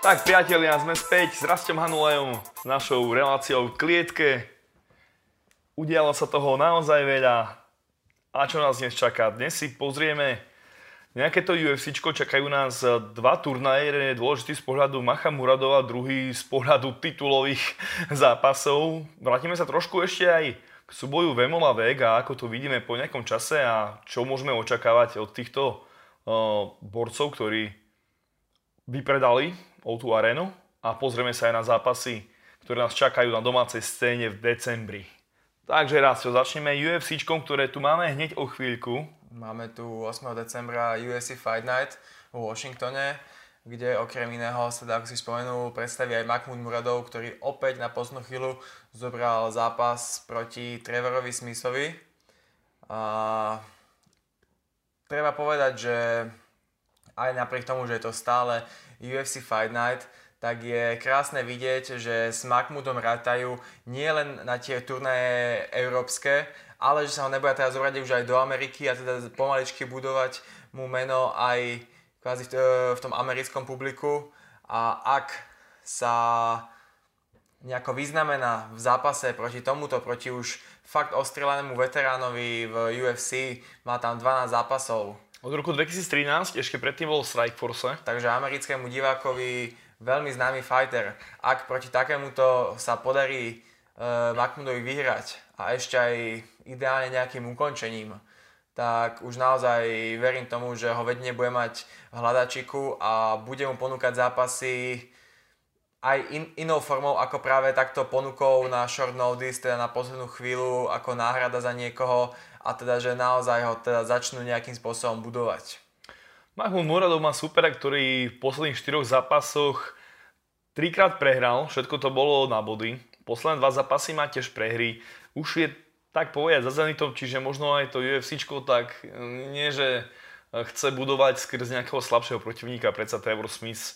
Tak priatelia, sme späť s Rastom Hanulejom, s našou reláciou v klietke. Udialo sa toho naozaj veľa. A čo nás dnes čaká? Dnes si pozrieme nejaké to UFC, čakajú nás dva turnaje, jeden je dôležitý z pohľadu Macha Muradova, druhý z pohľadu titulových zápasov. Vrátime sa trošku ešte aj k súboju Vemola Vega, ako to vidíme po nejakom čase a čo môžeme očakávať od týchto uh, borcov, ktorí vypredali O2 Arenu a pozrieme sa aj na zápasy, ktoré nás čakajú na domácej scéne v decembri. Takže raz, čo začneme UFC, ktoré tu máme hneď o chvíľku. Máme tu 8. decembra UFC Fight Night v Washingtone, kde okrem iného sa, ako si spomenul, predstaví aj Mahmoud Muradov, ktorý opäť na poslednú chvíľu zobral zápas proti Trevorovi Smithovi. A treba povedať, že aj napriek tomu, že je to stále UFC Fight Night, tak je krásne vidieť, že s Mahmudom rátajú nie len na tie turnaje európske, ale že sa ho neboja teraz zobrať už aj do Ameriky a teda pomaličky budovať mu meno aj kvázi v tom americkom publiku. A ak sa nejako vyznamená v zápase proti tomuto, proti už fakt ostrelanému veteránovi v UFC, má tam 12 zápasov, od roku 2013, ešte predtým bol Strikeforce. Takže americkému divákovi veľmi známy fighter. Ak proti takémuto sa podarí uh, Mahmudovi vyhrať a ešte aj ideálne nejakým ukončením, tak už naozaj verím tomu, že ho vedne bude mať v hľadačiku a bude mu ponúkať zápasy aj in, inou formou ako práve takto ponukou na short notice, teda na poslednú chvíľu ako náhrada za niekoho a teda, že naozaj ho teda začnú nejakým spôsobom budovať. Mahmoud Muradov má supera, ktorý v posledných štyroch zápasoch trikrát prehral, všetko to bolo na body. Posledné dva zápasy má tiež prehry. Už je tak povedať za Zenitom, čiže možno aj to UFC tak nie, že chce budovať skrz nejakého slabšieho protivníka, predsa Trevor Smith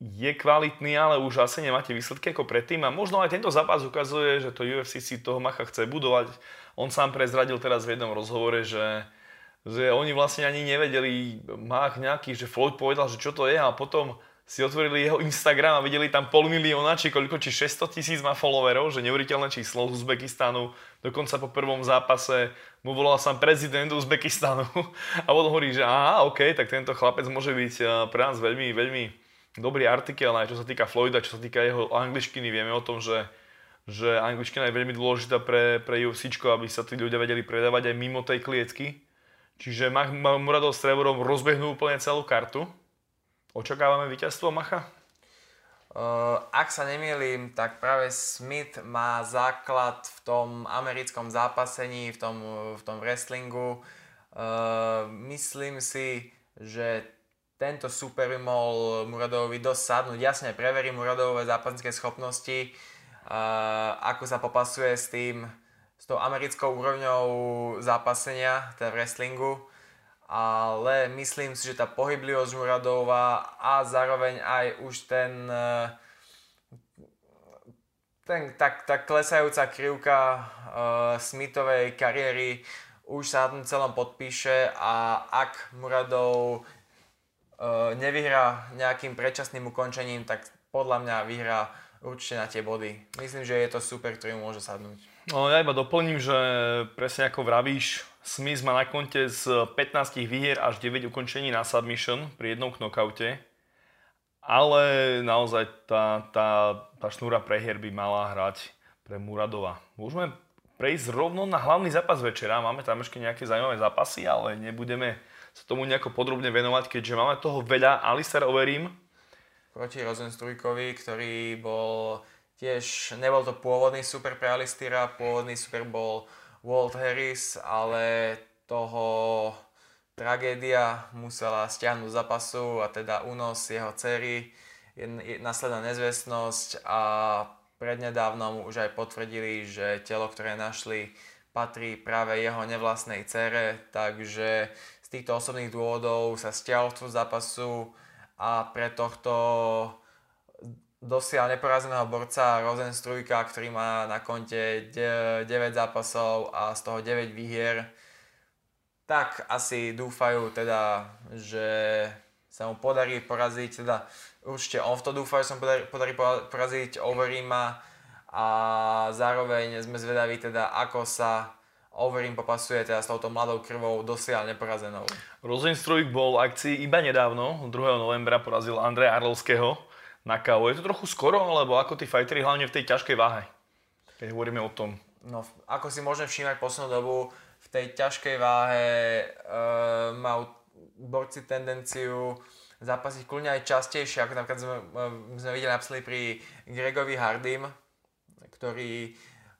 je kvalitný, ale už asi nemáte výsledky ako predtým a možno aj tento zápas ukazuje, že to UFC si toho Macha chce budovať. On sám prezradil teraz v jednom rozhovore, že, že oni vlastne ani nevedeli, Mach nejaký, že Floyd povedal, že čo to je a potom si otvorili jeho Instagram a videli tam pol milióna, či koľko, či 600 tisíc má followerov, že neuveriteľné číslo z Uzbekistanu. Dokonca po prvom zápase mu volal sám prezident Uzbekistanu a potom hovorí, že aha, OK, tak tento chlapec môže byť eh, pre nás veľmi, veľmi dobrý artikel, aj čo sa týka Floyda, čo sa týka jeho angličtiny. Vieme o tom, že, že angličtina je veľmi dôležitá pre, pre UFC, aby sa tí ľudia vedeli predávať aj mimo tej klietky. Čiže Mach, Muradov s Trevorom rozbehnú úplne celú kartu. Očakávame víťazstvo Macha? Ak sa nemýlim, tak práve Smith má základ v tom americkom zápasení, v tom, v tom wrestlingu. Myslím si, že tento super by mohol Muradovovi dosť sadnúť. Jasne, preverí Muradovové zápasnické schopnosti, ako sa popasuje s tým, s tou americkou úrovňou zápasenia, teda wrestlingu. Ale myslím si, že tá pohyblivosť Muradova a zároveň aj už ten, uh, ten tak, tak klesajúca krivka uh, Smithovej kariéry už sa na tom celom podpíše a ak Muradov nevyhrá nejakým predčasným ukončením, tak podľa mňa vyhrá určite na tie body. Myslím, že je to super, ktorý môže sadnúť. No ja iba doplním, že presne ako vravíš, Smith má na konte z 15 výhier až 9 ukončení na submission pri jednom knockoute. Ale naozaj tá, tá, tá šnúra prehier by mala hrať pre Muradova. Môžeme prejsť rovno na hlavný zápas večera. Máme tam ešte nejaké zaujímavé zápasy, ale nebudeme sa tomu nejako podrobne venovať, keďže máme toho veľa. Alistair overím. Proti Rosenstruikovi, ktorý bol tiež, nebol to pôvodný super pre Alistira, pôvodný super bol Walt Harris, ale toho tragédia musela stiahnuť zápasu a teda únos jeho cery, následná nezvestnosť a prednedávnom už aj potvrdili, že telo, ktoré našli, patrí práve jeho nevlastnej cere, takže z týchto osobných dôvodov sa stiahol z zápasu a pre tohto dosiaľ neporazeného borca Rosenstrujka, ktorý má na konte 9 zápasov a z toho 9 výhier, tak asi dúfajú teda, že sa mu podarí poraziť. Teda určite on v to dúfa, že sa podarí, podarí poraziť Overeema a zároveň sme zvedaví teda, ako sa Overeem popasuje teda s touto mladou krvou dosiaľ neporazenou. Rosenstruik bol v akcii iba nedávno, 2. novembra porazil Andreja Arlovského na KO. Je to trochu skoro, alebo ako tí fightery hlavne v tej ťažkej váhe? Keď hovoríme o tom. No, ako si môžeme všímať poslednú dobu, v tej ťažkej váhe e, majú borci tendenciu zápasiť kľudne aj častejšie, ako napríklad sme, e, sme videli napríklad pri Gregovi Hardym, ktorý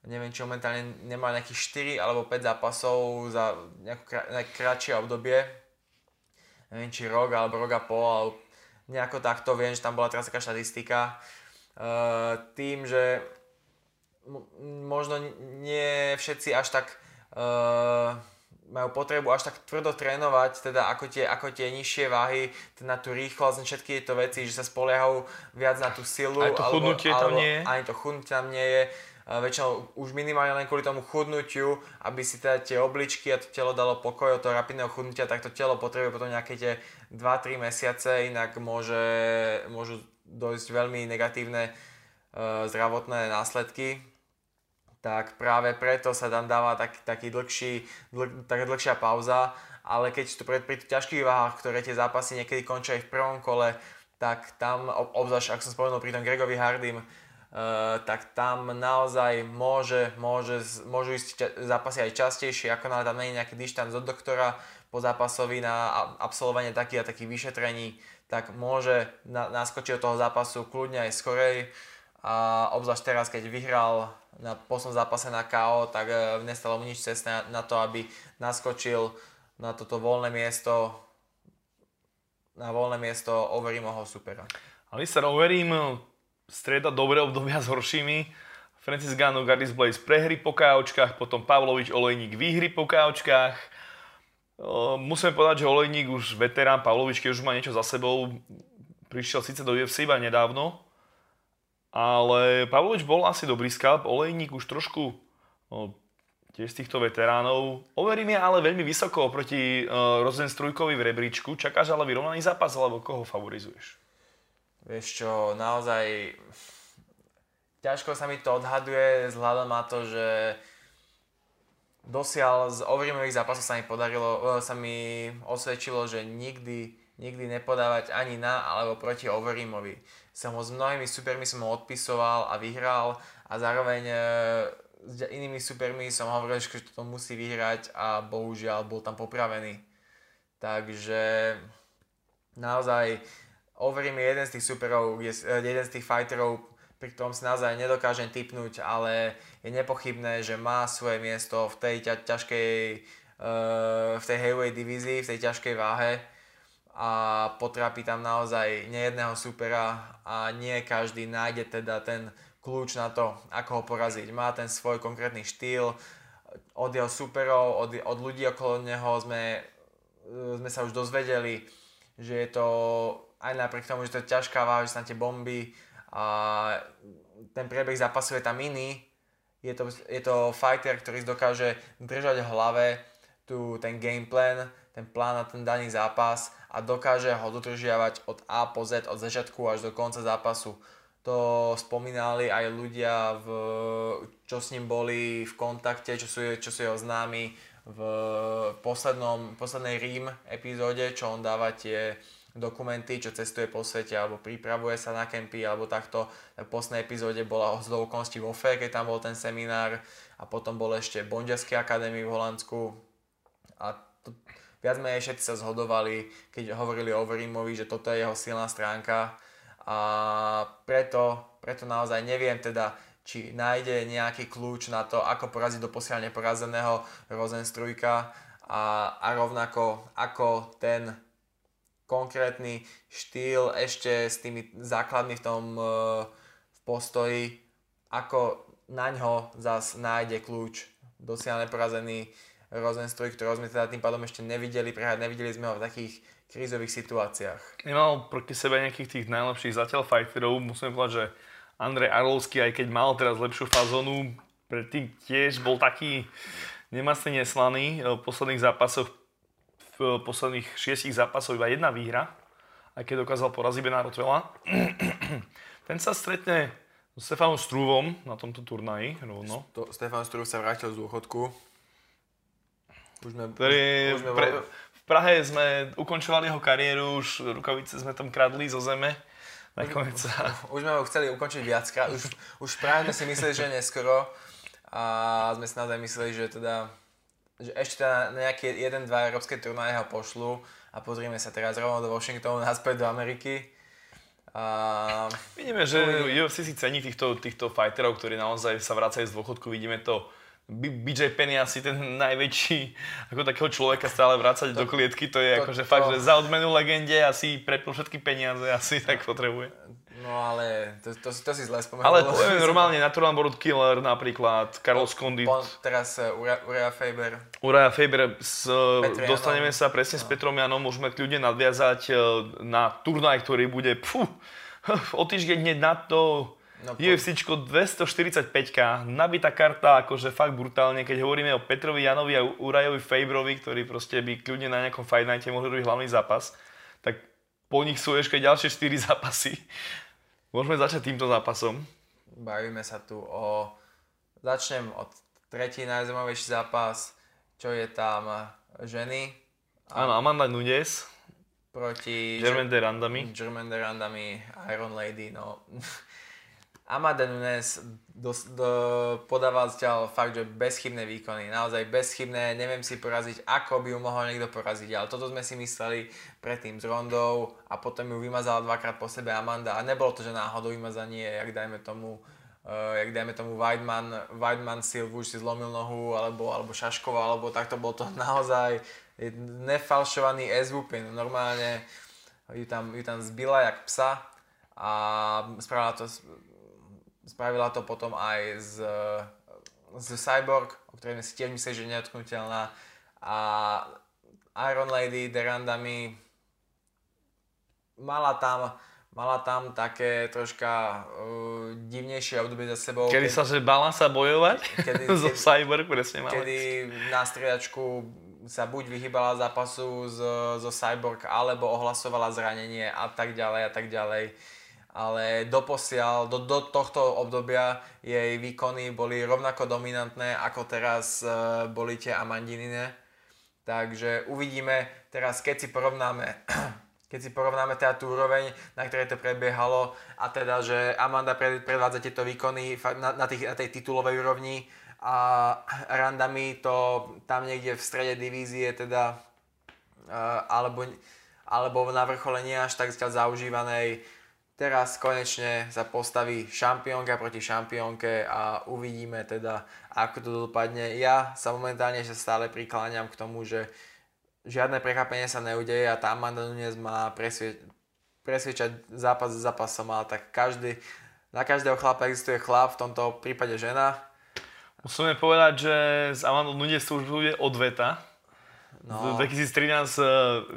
neviem, či momentálne nemá nejakých 4 alebo 5 zápasov za nejaké kratšie obdobie. Neviem, či rok alebo rok a pol, alebo nejako takto, viem, že tam bola teraz taká štatistika. Uh, tým, že možno nie všetci až tak uh, majú potrebu až tak tvrdo trénovať, teda ako tie, ako tie nižšie váhy, teda na tú rýchlosť, všetky tieto veci, že sa spoliehajú viac na tú silu. Aj to chudnutie alebo, tam nie je? Ani to chudnutie tam nie je väčšinou už minimálne len kvôli tomu chudnutiu, aby si teda tie obličky a to telo dalo pokoj od toho rapidného chudnutia, tak to telo potrebuje potom nejaké tie 2-3 mesiace, inak môže, môžu dojsť veľmi negatívne uh, zdravotné následky. Tak práve preto sa tam dáva tak, taký dlhší, dlh, taká dlhšia pauza, ale keď tu pri, pri ťažkých váhach, ktoré tie zápasy niekedy končia aj v prvom kole, tak tam, obzvlášť ak som spomenul pri tom Gregovi Hardym, Uh, tak tam naozaj môže, môže, môžu ísť zápasy aj častejšie, ako náhle tam nie je nejaký dištanc od doktora po zápasovi na absolvovanie takých a takých vyšetrení, tak môže na, naskočiť od toho zápasu kľudne aj skorej. A obzvlášť teraz, keď vyhral na poslednom zápase na KO, tak uh, nestalo mu nič cestné na, na to, aby naskočil na toto voľné miesto na voľné miesto Overeemovho supera. Alistair Overeem strieda dobré obdobia s horšími. Francis Gano, Gardis Blaze prehry po KOčkách, potom Pavlovič, Olejník výhry po KOčkách. Musíme povedať, že Olejník už veterán, Pavlovič, keď už má niečo za sebou, prišiel síce do UFC iba nedávno, ale Pavlovič bol asi dobrý skalp, Olejník už trošku no, tiež z týchto veteránov. Overím je ale veľmi vysoko oproti uh, Rozenstrujkovi v rebríčku. Čakáš ale vyrovnaný zápas, alebo koho favorizuješ? Vieš čo, naozaj ťažko sa mi to odhaduje vzhľadom na to, že dosiaľ z overeemových zápasov sa mi podarilo, e, sa mi osvedčilo, že nikdy, nikdy nepodávať ani na alebo proti overeemovi. Som ho s mnohými supermi som ho odpisoval a vyhral a zároveň e, s inými supermi som hovoril, že to musí vyhrať a bohužiaľ bol tam popravený. Takže naozaj Overeem je jeden z tých superov, je eh, jeden z tých fighterov, pri ktorom si naozaj nedokážem typnúť, ale je nepochybné, že má svoje miesto v tej ťa, ťažkej, uh, v tej heavyweight divízii, v tej ťažkej váhe a potrápi tam naozaj nejedného supera a nie každý nájde teda ten kľúč na to, ako ho poraziť. Má ten svoj konkrétny štýl, od jeho superov, od, od ľudí okolo neho sme, eh, sme sa už dozvedeli, že je to aj napriek tomu, že to je ťažká váha, že sa na tie bomby a ten priebeh zápasu je tam iný. Je to, je to fighter, ktorý dokáže držať v hlave tu, ten game plan, ten plán na ten daný zápas a dokáže ho dodržiavať od A po Z, od začiatku až do konca zápasu. To spomínali aj ľudia, v, čo s ním boli v kontakte, čo sú, čo sú jeho známi v poslednom, poslednej Rím epizóde, čo on dáva tie dokumenty, čo cestuje po svete alebo pripravuje sa na kempy alebo takto. V poslednej epizóde bola z okolností vo FE, keď tam bol ten seminár a potom bol ešte v Bondiaskej akadémii v Holandsku a to, viac menej všetci sa zhodovali, keď hovorili o Overeemovi, že toto je jeho silná stránka a preto, preto naozaj neviem teda, či nájde nejaký kľúč na to, ako poraziť do posiaľ neporazeného Rosenstrujka a, a rovnako ako ten konkrétny štýl ešte s tými základmi v tom e, v postoji, ako na ňo zas nájde kľúč dosiaľ neporazený Rosenstruik, ktorého sme teda tým pádom ešte nevideli prehať, nevideli sme ho v takých krízových situáciách. Nemal proti sebe nejakých tých najlepších zatiaľ fighterov, musím povedať, že Andrej Arlovský, aj keď mal teraz lepšiu fazónu, predtým tiež bol taký nemastne neslaný v posledných zápasoch v posledných šiestich zápasoch iba jedna výhra. aj keď dokázal poraziť Bena Rotvela. Ten sa stretne s Stefanom Strúvom na tomto turnaji. Rovno. To, Stefan Struv sa vrátil z dôchodku. Už sme, Ktorý už sme pre, v Prahe sme ukončovali jeho kariéru, už rukavice sme tam kradli zo zeme. Nakoniec sa... Už sme ho chceli ukončiť viackrát, už, už práve sme si mysleli, že neskoro a sme si naozaj mysleli, že teda že ešte teda na nejaké 1-2 európske turnaje ho pošlu a pozrieme sa teraz rovno do Washingtonu, naspäť do Ameriky. A Vidíme, že. UFC si cení týchto, týchto fighterov, ktorí naozaj sa vracajú z dôchodku. Vidíme to BJ Penn je asi ten najväčší, ako takého človeka stále vrácať do klietky, to je to- akože to- fakt, že za odmenu legende asi prepil všetky peniaze, asi tak potrebuje. No ale to, to, to si zle spomenul. Ale poviem normálne, Natural Born Killer napríklad, Carlos Condit, Pon, teraz uh, Ura, Uriah Faber. Uraja Faber, s, Janom. dostaneme sa presne s Petrom Janom, môžeme kľudne nadviazať e, na turnaj, ktorý bude pfú, o týždeň hneď na to No, po- UFCčko 245k, nabitá karta, akože fakt brutálne, keď hovoríme o Petrovi Janovi a Urajovi Faberovi, ktorí proste by kľudne na nejakom Fight Nighte mohli robiť hlavný zápas, tak po nich sú ešte ďalšie 4 zápasy. Môžeme začať týmto zápasom. Bavíme sa tu o... Začnem od tretí najzaujímavejší zápas, čo je tam ženy Áno, Amanda Nunes, proti Germaine de Randami. German Randami, Iron Lady, no. Amanda Nunes dos, do, podáva zatiaľ fakt, že bezchybné výkony, naozaj bezchybné, neviem si poraziť, ako by ju mohol niekto poraziť, ale toto sme si mysleli predtým s Rondou a potom ju vymazala dvakrát po sebe Amanda a nebolo to, že náhodou vymazanie, jak dajme tomu Uh, jak dajme tomu Weidman, Weidman si už si zlomil nohu, alebo, alebo Šaškova, alebo takto bol to naozaj nefalšovaný SVP, normálne ju tam, ju tam zbila jak psa a spravila to, spravila to potom aj z, z Cyborg, o ktorej sme si tiež mysleli, že je nedotknutelná a Iron Lady Derandami mala tam mala tam také troška uh, divnejšie obdobie za sebou. Kedy sa, že bala sa bojovať? Kedy- Zo kedy- Cyber, presne máme. kedy na striedačku sa buď vyhýbala zápasu z, zo Cyborg, alebo ohlasovala zranenie a tak ďalej a tak ďalej. Ale doposiaľ, do, do tohto obdobia jej výkony boli rovnako dominantné, ako teraz uh, boli tie Amandinine. Takže uvidíme teraz, keď si porovnáme keď si porovnáme teda tú úroveň, na ktorej to prebiehalo a teda, že Amanda pred, predvádza tieto výkony na, na, tých, na tej titulovej úrovni a Randami to tam niekde v strede divízie teda uh, alebo, alebo na vrchole nie až tak zaužívanej teraz konečne sa postaví šampiónka proti šampiónke a uvidíme teda, ako to dopadne. Ja sa momentálne ešte stále prikláňam k tomu, že žiadne prekvapenie sa neudeje a tá Amanda Nunes má presvie- presviečať zápas za zápasom, ale tak každý, na každého chlapa existuje chlap, v tomto prípade žena. Musíme povedať, že s Amandou Nunes to už bude odveta. No. V 2013 eh,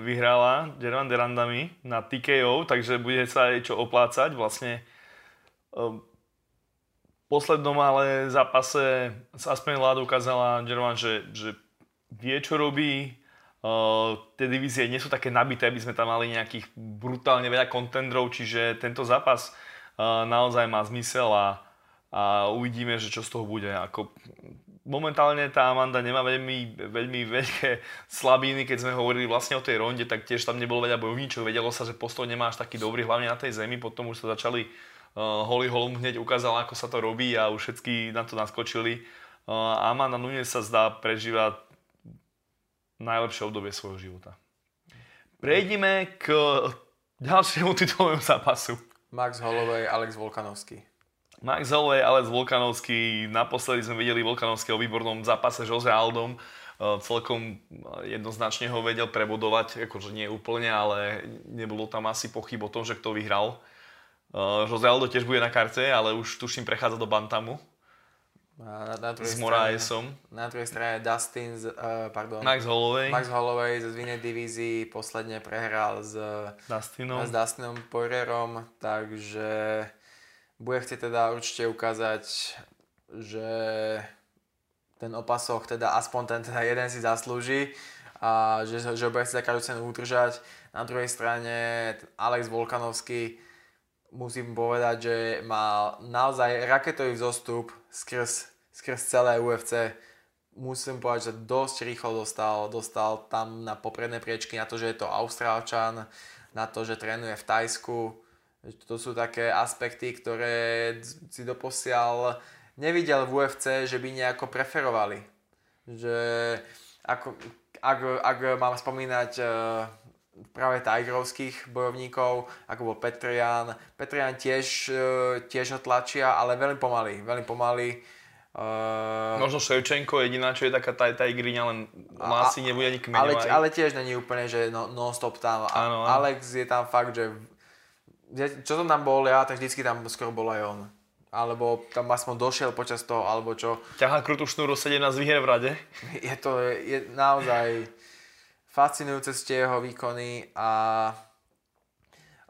vyhrala German Derandami na TKO, takže bude sa jej čo oplácať. Vlastne v poslednom ale zápase s Aspen Lado ukázala German, že, že vie, čo robí. Uh, tie divízie nie sú také nabité, aby sme tam mali nejakých brutálne veľa kontendrov, čiže tento zápas naozaj má zmysel a, a uvidíme, že čo z toho bude. Ako, momentálne tá Amanda nemá veľmi, veľmi veľké slabiny, keď sme hovorili vlastne o tej ronde, tak tiež tam nebolo veľa bojovníčov, vedelo sa, že postoj nemá až taký dobrý, hlavne na tej zemi, potom už sa začali uh, Holly Holm hneď ukázala, ako sa to robí a už všetky na to naskočili. Uh, Amanda Nunes sa zdá prežívať najlepšie obdobie svojho života. Prejdime k ďalšiemu titulovému zápasu. Max Holloway, Alex Volkanovský. Max Holloway, Alex Volkanovský. Naposledy sme videli Volkanovského o výbornom zápase s Jose Aldom. Uh, Celkom jednoznačne ho vedel prebodovať, akože nie úplne, ale nebolo tam asi pochyb o tom, že kto vyhral. Uh, Jose Aldo tiež bude na karte, ale už tuším prechádza do Bantamu na, na, s Moraesom. na druhej strane Dustin, z, uh, pardon, Max Holloway, Max Holloway z inej divízii posledne prehral s, Dustinom. s Dustinom Poirierom, takže bude chcieť teda určite ukázať, že ten opasok, teda aspoň ten teda jeden si zaslúži a že, že ho bude chcieť za každú cenu udržať. Na druhej strane Alex Volkanovský musím povedať, že má naozaj raketový vzostup skrz, skrz celé UFC. Musím povedať, že dosť rýchlo dostal, dostal tam na popredné priečky na to, že je to Austrálčan, na to, že trénuje v Tajsku. To sú také aspekty, ktoré si doposiaľ nevidel v UFC, že by nejako preferovali. Že ako, ak, ak mám spomínať uh, práve Tigerovských bojovníkov, ako bol Petrian. Petrian tiež, uh, tiež ho tlačia, ale veľmi pomaly, veľmi pomaly. Uh, Možno Ševčenko jediná, čo je taká taj, Tigriňa, len asi nebude ani kmeňovať. Ale, ale tiež není úplne, že no, non-stop tam. Áno, áno. Alex je tam fakt, že čo som tam bol ja, tak vždycky tam skoro bol aj on alebo tam aspoň došiel počas toho, alebo čo. Ťahá krutú šnúru 17 výher v rade. Je to je naozaj fascinujúce z jeho výkony a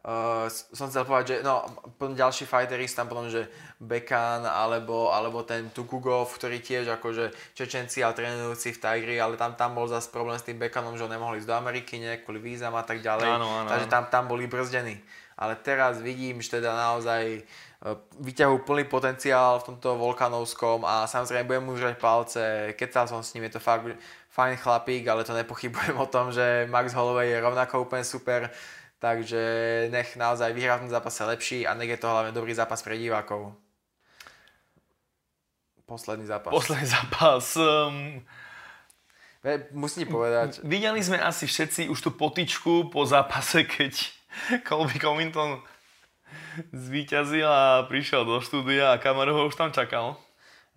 uh, som chcel povedať, že no, potom ďalší fightery tam potom, že Bekan alebo, alebo ten Tukugov, ktorý tiež akože Čečenci a trénujúci v Tigri, ale tam, tam bol zase problém s tým Bekanom, že ho nemohli ísť do Ameriky, ne, kvôli vízam a tak ďalej. Áno, áno. Takže tam, tam boli brzdení. Ale teraz vidím, že teda naozaj E, vyťahujú plný potenciál v tomto Volkanovskom a samozrejme budem mu žrať palce, keď som s ním, je to fakt fajn chlapík, ale to nepochybujem o tom, že Max Holloway je rovnako úplne super, takže nech naozaj vyhrá v tom zápase lepší a nech je to hlavne dobrý zápas pre divákov. Posledný zápas. Posledný zápas. Um... Musím povedať. Videli sme asi všetci už tú potičku po zápase, keď Colby Covington zvíťazil a prišiel do štúdia a kameru ho už tam čakal.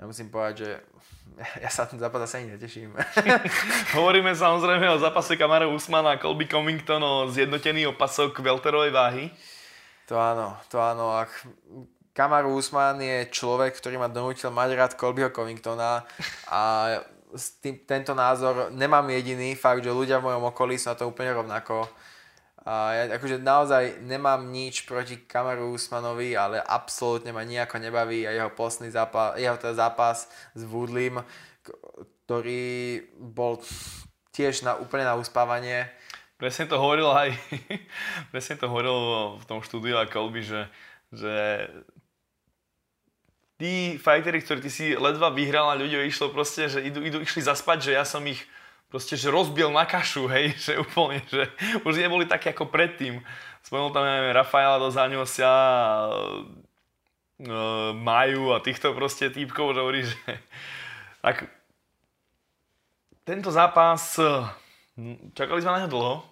Ja musím povedať, že ja sa ten zápas asi ani neteším. Hovoríme samozrejme o zápase Kamara Usmana a Colby Covington o zjednotený opasok welterovej váhy. To áno, to áno. Ak Kamaru Usman je človek, ktorý ma donútil mať rád Colbyho Covingtona a tým, tento názor nemám jediný, fakt, že ľudia v mojom okolí sú na to úplne rovnako. A ja akože naozaj nemám nič proti Kamaru Usmanovi, ale absolútne ma nejako nebaví a jeho posledný zápas, jeho teda zápas s Woodlim, ktorý bol tiež na, úplne na uspávanie. Presne to hovoril aj, presne to hovoril v tom štúdiu a Kolby, že, že tí fightery, ktorí ty si ledva vyhral a ľudia išlo proste, že idú, idú, išli zaspať, že ja som ich proste, že rozbil na kašu, hej, že úplne, že už neboli také ako predtým. Spomenul tam, neviem, Rafaela do Zaňosia, e, Maju a týchto proste týpkov, že hovorí, že tak tento zápas, e, čakali sme na ňo dlho, e,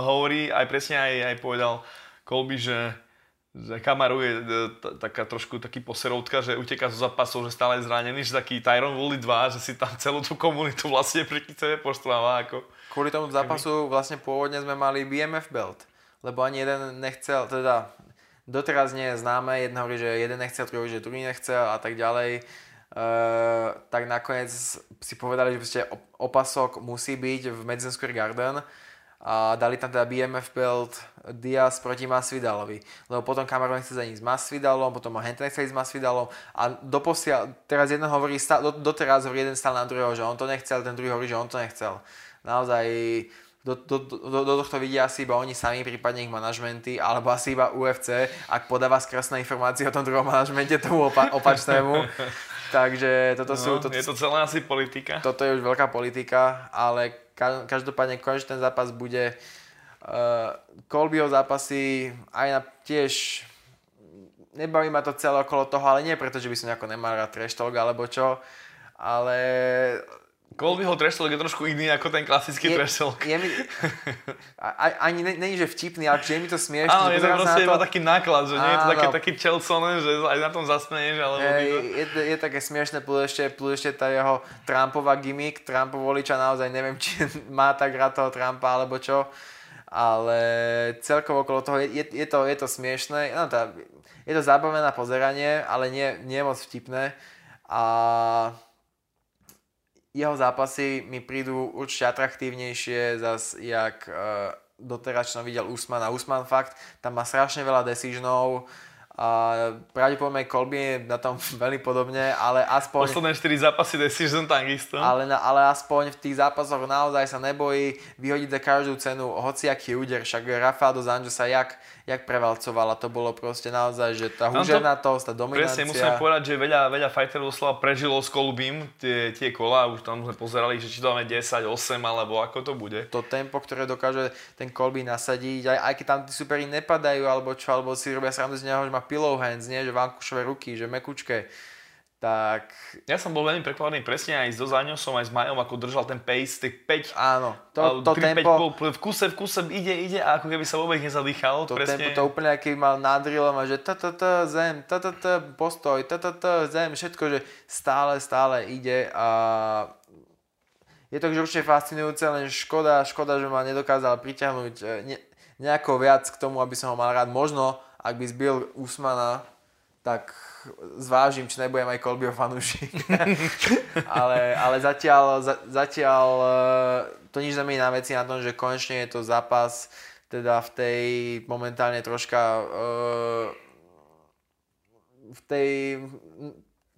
hovorí, aj presne aj, aj povedal Kolby, že že Kamaru je e, taká trošku taký poseroutka, že uteká zo zápasov, že stále je zranený, že taký Tyron Woolley 2, že si tam celú tú komunitu vlastne proti sebe poštváva. Ako... Kvôli tomu zápasu vlastne pôvodne sme mali BMF belt, lebo ani jeden nechcel, teda doteraz nie je známe, jeden hovorí, že jeden nechcel, druhý že druhý nechcel a tak ďalej. Uh, tak nakoniec si povedali, že opasok musí byť v Madison Square Garden a dali tam teda BMF belt Diaz proti Masvidalovi. Lebo potom Kamaru nechce za nich s Masvidalom, potom ho Henta nechce ísť s Masvidalom a doposiaľ, teraz jeden hovorí, do, doteraz hovorí jeden stal na druhého, že on to nechcel, ten druhý hovorí, že on to nechcel. Naozaj do, do, do, do tohto vidia asi iba oni sami, prípadne ich manažmenty, alebo asi iba UFC, ak podáva skresné informácie o tom druhom manažmente tomu opa- opačnému. Takže toto no, sú... Toto, je to celé asi politika. Toto je už veľká politika, ale každopádne konečne ten zápas bude uh, Kolbyho zápasy aj na tiež nebaví ma to celé okolo toho, ale nie preto, že by som nejako nemal rád trash talk alebo čo, ale Colbyho trash talk je trošku iný ako ten klasický je, trash talk. Je mi, a, ani není, že vtipný, ale je mi to smiešne. Áno, je to proste iba taký náklad, že nie je to také, taký čelconé, že aj na tom zasmeješ. Alebo je, je, je, je, také smiešne, plus ešte, plus ešte tá jeho Trumpova gimmick, Trumpov voliča naozaj neviem, či má tak rád toho Trumpa alebo čo, ale celkovo okolo toho je, je, je, to, je to smiešne, no tá, je to zábavné na pozeranie, ale nie, nie moc vtipné a jeho zápasy mi prídu určite atraktívnejšie zas, jak uh, doteraz, čo videl Usman. A Usman fakt, tam má strašne veľa decisionov A pravdepodobne Colby je na tom veľmi podobne, ale aspoň... Posledné 4 zápasy decision takisto. Ale, na, ale aspoň v tých zápasoch naozaj sa nebojí vyhodiť za každú cenu hociaký úder. Však Rafael dos Anjos sa jak, jak prevalcovala. To bolo proste naozaj, že tá huženatosť, tá dominancia. Presne, musíme povedať, že veľa, veľa fighterov doslova prežilo s Kolbím tie, tie kola. Už tam sme pozerali, že či to máme 10, 8 alebo ako to bude. To tempo, ktoré dokáže ten Kolby nasadiť, aj, aj keď tam tí superi nepadajú alebo čo, alebo si robia srandu z neho, že má pillow hands, nie, že vankušové ruky, že mekučké. Tak... Ja som bol veľmi prekvapený presne aj so Záňosom, aj s Majom, ako držal ten pace, tých 5... Áno, to, to 3, tempo... 5, v kuse, v kuse ide, ide a ako keby sa vôbec nezadýchal. To presne... tempo, to úplne aký mal nadrilom a že t t t zem, t t t postoj, t t t zem, všetko, že stále, stále ide a je to určite fascinujúce, len škoda, škoda, že ma nedokázal priťahnuť e, ne, nejako viac k tomu, aby som ho mal rád. Možno ak by zbil Usmana, tak zvážim, či nebudem aj Kolbio fanúšik. ale, ale zatiaľ, zatiaľ e, to nič nemení na veci na tom, že konečne je to zápas teda v tej momentálne troška uh, v tej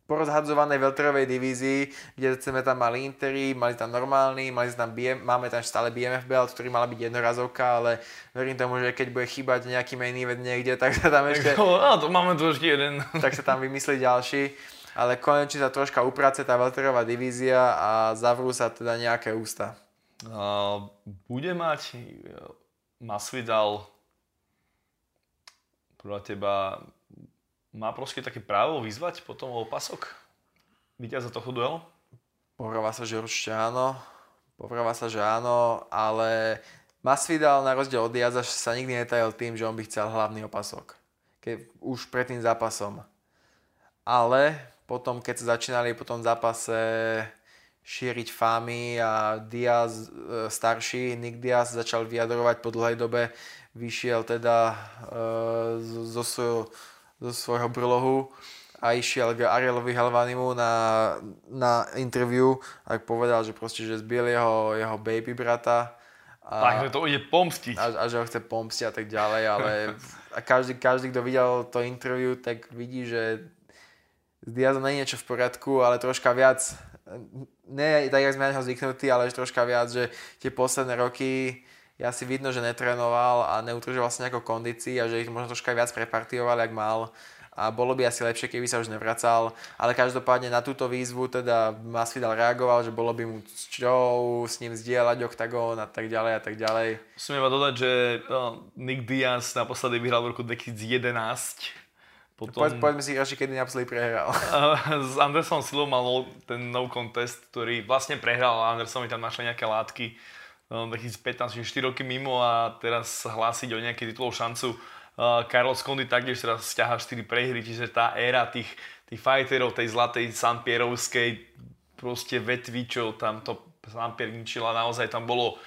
porozhadzovanej welterovej divízii, kde sme tam mali Intery, mali tam normálny, mali tam BM, máme tam stále BMF belt, ktorý mala byť jednorazovka, ale verím tomu, že keď bude chýbať nejaký main event niekde, tak sa tam ešte... No, to máme tu ešte jeden. tak sa tam vymyslí ďalší. Ale konečne sa troška uprace tá welterová divízia a zavrú sa teda nejaké ústa. Uh, bude mať Masvidal podľa teba má proste také právo vyzvať potom o pasok? za toho duelu? Povráva sa, že určite áno. Povráva sa, že áno, ale Masvidal na rozdiel od Diaza sa nikdy netajil tým, že on by chcel hlavný opasok. Keď, už pred tým zápasom. Ale potom, keď sa začínali po tom zápase šíriť fámy a Diaz e, starší, Nick Diaz začal vyjadrovať po dlhej dobe, vyšiel teda e, zo svojho zo svojho brlohu a išiel k Arielovi Helvanimu na, na interview a povedal, že proste, že zbil jeho, jeho baby brata. A, Takže to ide pomstiť. A, a, že ho chce pomstiť a tak ďalej, ale a každý, každý, kto videl to interview, tak vidí, že z Diazom nie je niečo v poriadku, ale troška viac, nie tak, jak sme na neho zvyknutí, ale troška viac, že tie posledné roky ja si vidno, že netrénoval a neutržoval sa nejako kondícii a že ich možno troška viac prepartioval, jak mal a bolo by asi lepšie, keby sa už nevracal, ale každopádne na túto výzvu teda Masvidal reagoval, že bolo by mu čou s ním zdieľať oktagón a tak ďalej a tak ďalej. Musím iba dodať, že no, Nick Diaz naposledy vyhral v roku 2011 potom... Poď, poďme si radšej, kedy naposledy prehral. S Andersom Silom mal ten no contest, ktorý vlastne prehral a Andersovi tam našli nejaké látky 2015, 4 roky mimo a teraz hlásiť o nejaký titulov šancu. Carlos Condy taktiež teraz stiaha 4 prehry, čiže tá éra tých, tých fighterov, tej zlatej Sampierovskej proste vetvy, čo tam to Sampier ničila, naozaj tam bolo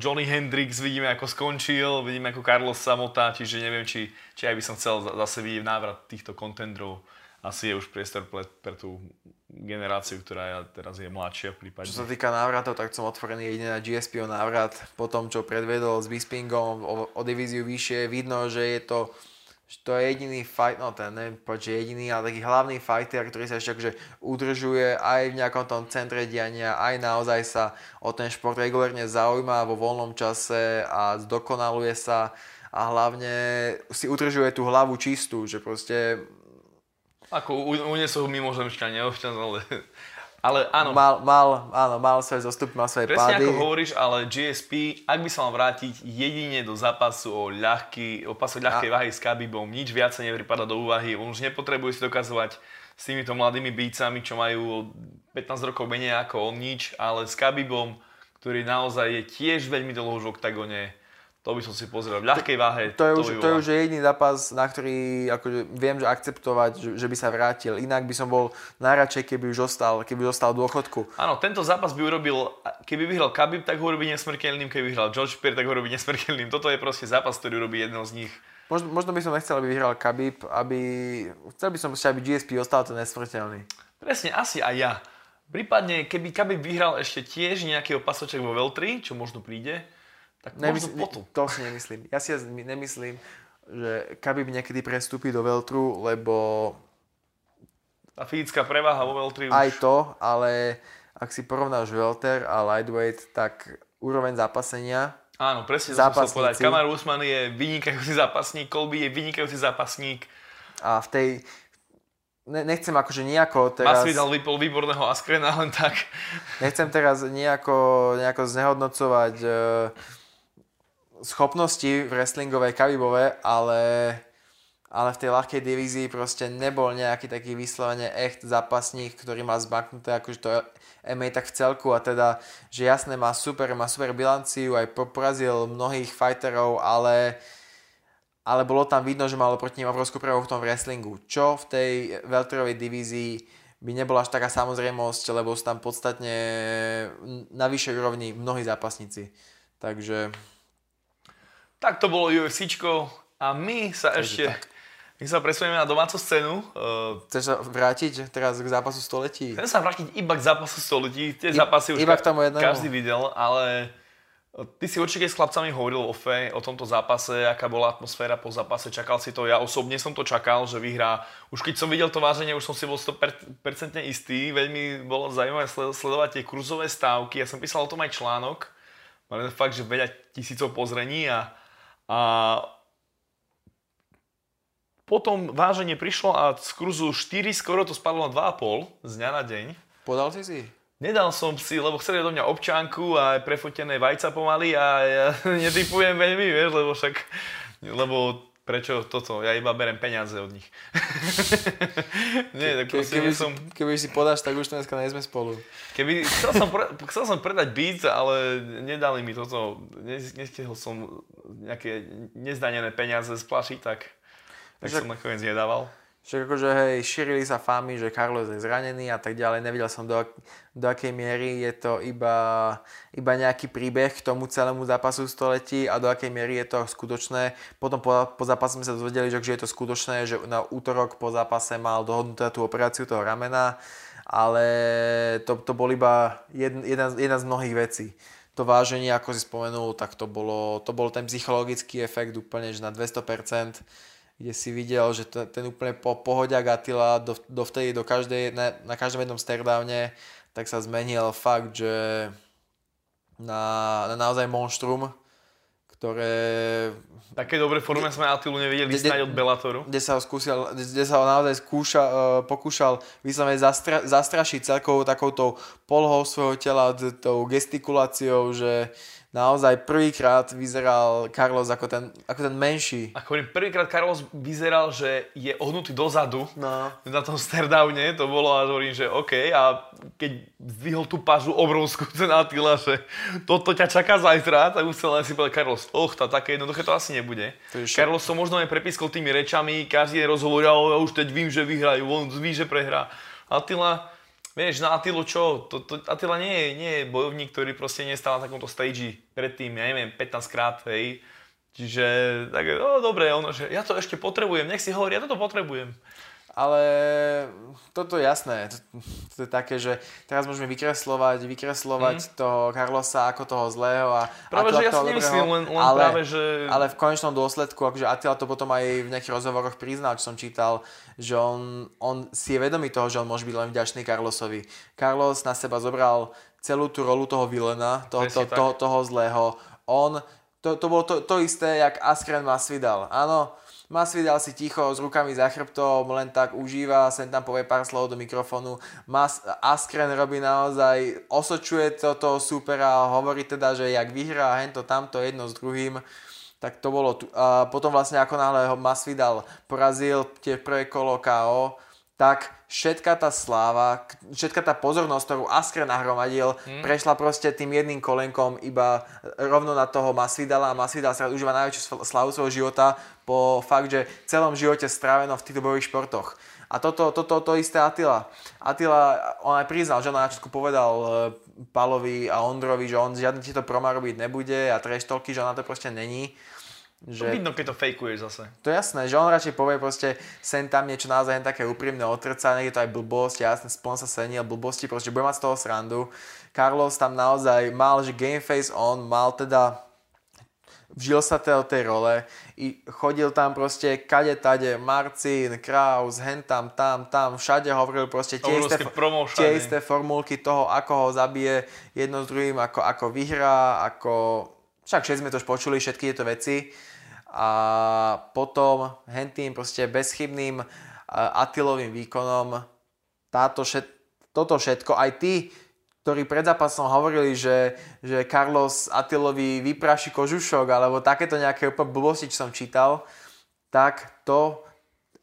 Johnny Hendrix, vidíme ako skončil, vidíme ako Carlos Samota, čiže neviem, či, či aj by som chcel zase vidieť návrat týchto kontendrov. Asi je už priestor pre, pre tú generáciu, ktorá teraz je mladšia prípadne. Čo sa týka návratov, tak som otvorený jedine na GSP návrat. Po tom, čo predvedol s Bispingom o, o divíziu vyššie, vidno, že je to že to je jediný fight, no ten neviem že jediný, ale taký hlavný fighter, ktorý sa ešte akože udržuje aj v nejakom tom centre diania, aj naozaj sa o ten šport regulárne zaujíma vo voľnom čase a zdokonaluje sa a hlavne si udržuje tú hlavu čistú, že proste ako uniesol mimozemšťania, občas, ale... Ale áno. Mal, mal, áno, mal svoje zostupy, mal svoje Presne pády. ako hovoríš, ale GSP, ak by sa mal vrátiť jedine do zápasu o, ľahký, o pasu ľahkej váhy s Khabibom, nič viac nepripada do úvahy. On už nepotrebuje si dokazovať s týmito mladými bícami, čo majú 15 rokov menej ako on nič, ale s Khabibom, ktorý naozaj je tiež veľmi dlho už v oktagone, to by som si pozrel. V ľahkej váhe. To je, to už, to je už jediný zápas, na ktorý akože viem, že akceptovať, že, že by sa vrátil. Inak by som bol najradšej, keby už ostal, keby ostal dôchodku. Áno, tento zápas by urobil, keby vyhral Khabib, tak ho urobí nesmrteľným, keby vyhral George Pierre, tak ho urobí nesmrteľným. Toto je proste zápas, ktorý urobí jedno z nich. Možno, možno by som nechcel, aby vyhral Khabib, aby... Chcel by som ešte, aby GSP ostal ten nesmrteľný. Presne, asi aj ja. Prípadne, keby Khabib vyhral ešte tiež nejaký pasoček vo Veltri, čo možno príde, tak Nemysl- potom. To si nemyslím. Ja si nemyslím. že Khabib niekedy prestúpi do Veltru, lebo Tá fyzická preváha vo Veltri už... aj to, ale ak si porovnáš Welter a Lightweight, tak úroveň zápasenia Áno, presne to Zápasníci. povedať. Kamar Usman je vynikajúci zápasník, Colby je vynikajúci zápasník. a v tej... Ne, nechcem akože nejako teraz... Masvidal vypol výborného Askrena, len tak. Nechcem teraz nejako, nejako znehodnocovať e, schopnosti v wrestlingovej Khabibove, ale, ale v tej ľahkej divízii proste nebol nejaký taký vyslovene echt zápasník, ktorý má zmaknuté akože to MMA tak v celku a teda, že jasné má super, má super bilanciu, aj po- porazil mnohých fighterov, ale ale bolo tam vidno, že malo proti ním obrovskú prevahu v tom wrestlingu, čo v tej welterovej divízii by nebola až taká samozrejmosť, lebo sú tam podstatne na vyššej úrovni mnohí zápasníci. Takže Tak to bolo UFCčko a my sa ešte... tak. My sa presunieme na domácu scénu. Uh, chceš sa vrátiť teraz k zápasu století? chcem sa vrátiť iba k zápasu století. Tie zápasy už iba k tomu jednému? každý videl, ale ty si určite s chlapcami hovoril o fe, o tomto zápase, aká bola atmosféra po zápase. Čakal si to, ja osobne som to čakal, že vyhrá. Už keď som videl to váženie, už som si bol 100% istý. Veľmi bolo zaujímavé sle- sledovať tie kurzové stávky. Ja som písal o tom aj článok. Mali fakt, že veľa tisícov pozrení a, a potom váženie prišlo a z kurzu 4 skoro to spadlo na 2,5 z dňa na deň. Podal si si? Nedal som si, lebo chceli do mňa občanku a prefotené vajca pomaly a ja netypujem veľmi, vieš, lebo však, lebo prečo toto, ja iba berem peniaze od nich. Nie, tak Ke, keby, som, si, keby si podáš, tak už dneska nie sme spolu. keby, chcel som, pre, chcel som predať byt, ale nedali mi toto, nes- nestihol som nejaké nezdanené peniaze splašiť, tak, tak Však- som nakoniec nedával. Však akože hej, šírili sa famy, že Carlos je zranený a tak ďalej. Nevidel som do, do akej miery je to iba, iba nejaký príbeh k tomu celému zápasu století a do akej miery je to skutočné. Potom po, po zápase sme sa dozvedeli, že, je to skutočné, že na útorok po zápase mal dohodnutú tú operáciu toho ramena, ale to, to bol iba jedna, jedna, jedna z mnohých vecí. To váženie, ako si spomenul, tak to bolo, to bol ten psychologický efekt úplne, že na 200%, kde si videl, že ten, ten úplne po, pohodiak Attila do, dovtedy do každej, na, na každom jednom stairdowne, tak sa zmenil fakt, že na, na naozaj monštrum, ktoré Také dobre forme sme Atilu nevideli De- snáď od Bellatoru. kde sa ho, skúsil, kde sa ho naozaj skúša, uh, pokúšal vyslovene zastra, zastrašiť celkovou takouto polhou svojho tela, tou gestikuláciou, že naozaj prvýkrát vyzeral Carlos ako ten, ako ten menší. Ako hovorím, prvýkrát Carlos vyzeral, že je ohnutý dozadu No. na tom stairdowne, to bolo a hovorím, že OK, a keď zdvihol tú pažu obrovskú ten Attila, že toto ťa čaká zajtra, tak chcel len si povedať Carlos, och, tá také jednoduché to asi nebude. To. Carlos som možno aj prepískol tými rečami, každý deň rozhovoril, ja už teď vím, že vyhrajú, on ví, že prehrá. Attila, vieš, na Attilu čo? To, to, Attila nie je, nie je bojovník, ktorý proste nestal na takomto stage predtým, ja neviem, 15 krát, hej. Čiže, tak, no dobre, ono, že ja to ešte potrebujem, nech si hovorí, ja toto potrebujem. Ale toto je jasné. To, je také, že teraz môžeme vykreslovať, vykreslovať mm. toho Carlosa ako toho zlého a Práve, Attila že ja si nemyslím, len, len ale, práve, že... ale v konečnom dôsledku, akože Attila to potom aj v nejakých rozhovoroch priznal, čo som čítal, že on, on si je vedomý toho, že on môže byť len vďačný Carlosovi. Carlos na seba zobral celú tú rolu toho vilena, toho, to, toho, toho zlého. On, to, to bolo to, to isté, jak Askren Masvidal. Áno, Masvidal si ticho s rukami za chrbtom, len tak užíva, sem tam povie pár slov do mikrofónu. Mas, Askren robí naozaj, osočuje to, toho supera hovorí teda, že jak vyhrá hento tamto jedno s druhým tak to bolo tu. A potom vlastne ako náhle ho Masvidal porazil tie prvé kolo KO, tak všetka tá sláva, všetka tá pozornosť, ktorú Askren nahromadil, hmm. prešla proste tým jedným kolenkom iba rovno na toho Masvidala a Masvidal sa užíva najväčšiu sl- slavu svojho života po fakt, že celom živote stráveno v týchto bojových športoch. A toto, toto, to isté Attila. Attila, on aj priznal, že on na začiatku povedal e, Palovi a Ondrovi, že on žiadne tieto proma robiť nebude a trash talky, že on na to proste není. To Že, vidno, keď to fejkuješ zase. to je jasné, že on radšej povie proste sem tam niečo naozaj také úprimné otrcané, je to aj blbosť, jasne, spon sa senil blbosti, proste bude mať z toho srandu. Carlos tam naozaj mal, že game face on, mal teda vžil sa do tej role, i chodil tam proste kade tade, Marcin, Kraus, hentam, tam, tam, všade hovoril proste tie isté, tie isté formulky toho, ako ho zabije jedno s druhým, ako, ako vyhrá, ako... Však všetci sme to už počuli, všetky tieto veci. A potom hentým proste bezchybným Atilovým výkonom táto všet, toto všetko, aj tí, ktorí pred zápasom hovorili, že, že Carlos Atilovi vypraší kožušok, alebo takéto nejaké blbosti, čo som čítal, tak to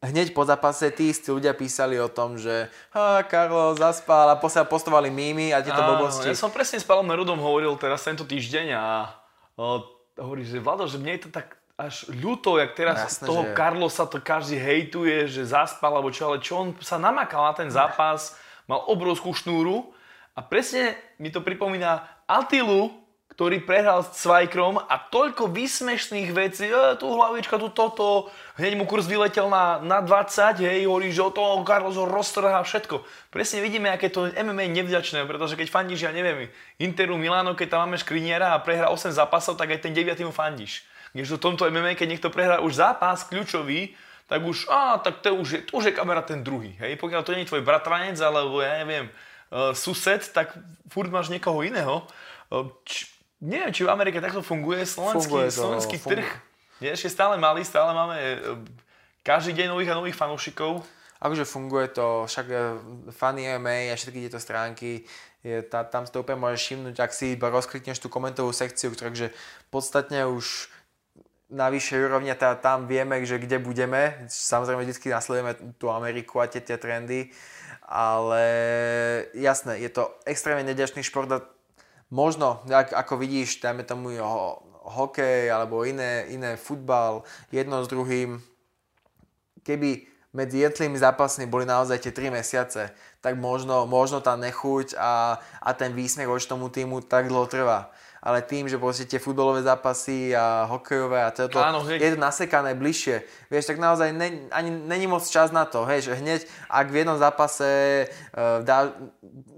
hneď po zápase tí istí ľudia písali o tom, že ha, Carlos zaspal a posiaľ postovali mými a tieto blbosti. Ja som presne s Palom Nerudom hovoril teraz tento týždeň a o, hovorí, že Vlado, že mne je to tak až ľúto, jak teraz Jasne, toho že... Carlosa to každý hejtuje, že zaspal alebo čo, ale čo on sa namakal na ten zápas, mal obrovskú šnúru a presne mi to pripomína Atilu, ktorý prehral s Cvajkrom a toľko vysmešných vecí, e, tu hlavička, tu toto, hneď mu kurz vyletel na, na 20, hej, hovorí, že o to Carlos ho roztrhá všetko. Presne vidíme, aké to MMA nevďačné, pretože keď fandíš, ja neviem, Interu Milano, keď tam máme škriniera a prehrá 8 zápasov, tak aj ten 9 mu fandíš. Keď v tomto MMA, keď niekto prehrá už zápas kľúčový, tak už, á, tak to už je, to už je kamera ten druhý, hej, pokiaľ to nie je tvoj bratranec, alebo ja neviem, uh, sused, tak furt máš niekoho iného. Uh, č, neviem, či v Amerike takto funguje slovenský, funguje to, slovenský funguje. trh. Je ešte stále malý, stále máme uh, každý deň nových a nových fanúšikov. Akože funguje to, však Funny MMA a všetky tieto stránky, je, tá, tam si to úplne môžeš všimnúť, ak si iba rozklikneš tú komentovú sekciu, takže podstatne už na vyššej úrovni teda tam vieme, že kde budeme. Samozrejme, vždy nasledujeme tú Ameriku a tie, tie trendy ale jasné, je to extrémne neďačný šport a možno, ak, ako vidíš, dajme tomu ho, hokej alebo iné, iné futbal, jedno s druhým, keby medzi jednotlivými zápasmi boli naozaj tie 3 mesiace, tak možno, možno tá nechuť a, a ten výsmech voči tomu týmu tak dlho trvá ale tým, že proste tie futbolové zápasy a hokejové a toto Áno, je to nasekané bližšie, vieš, tak naozaj ne, ani není moc čas na to, hej, že hneď, ak v jednom zápase uh, dá,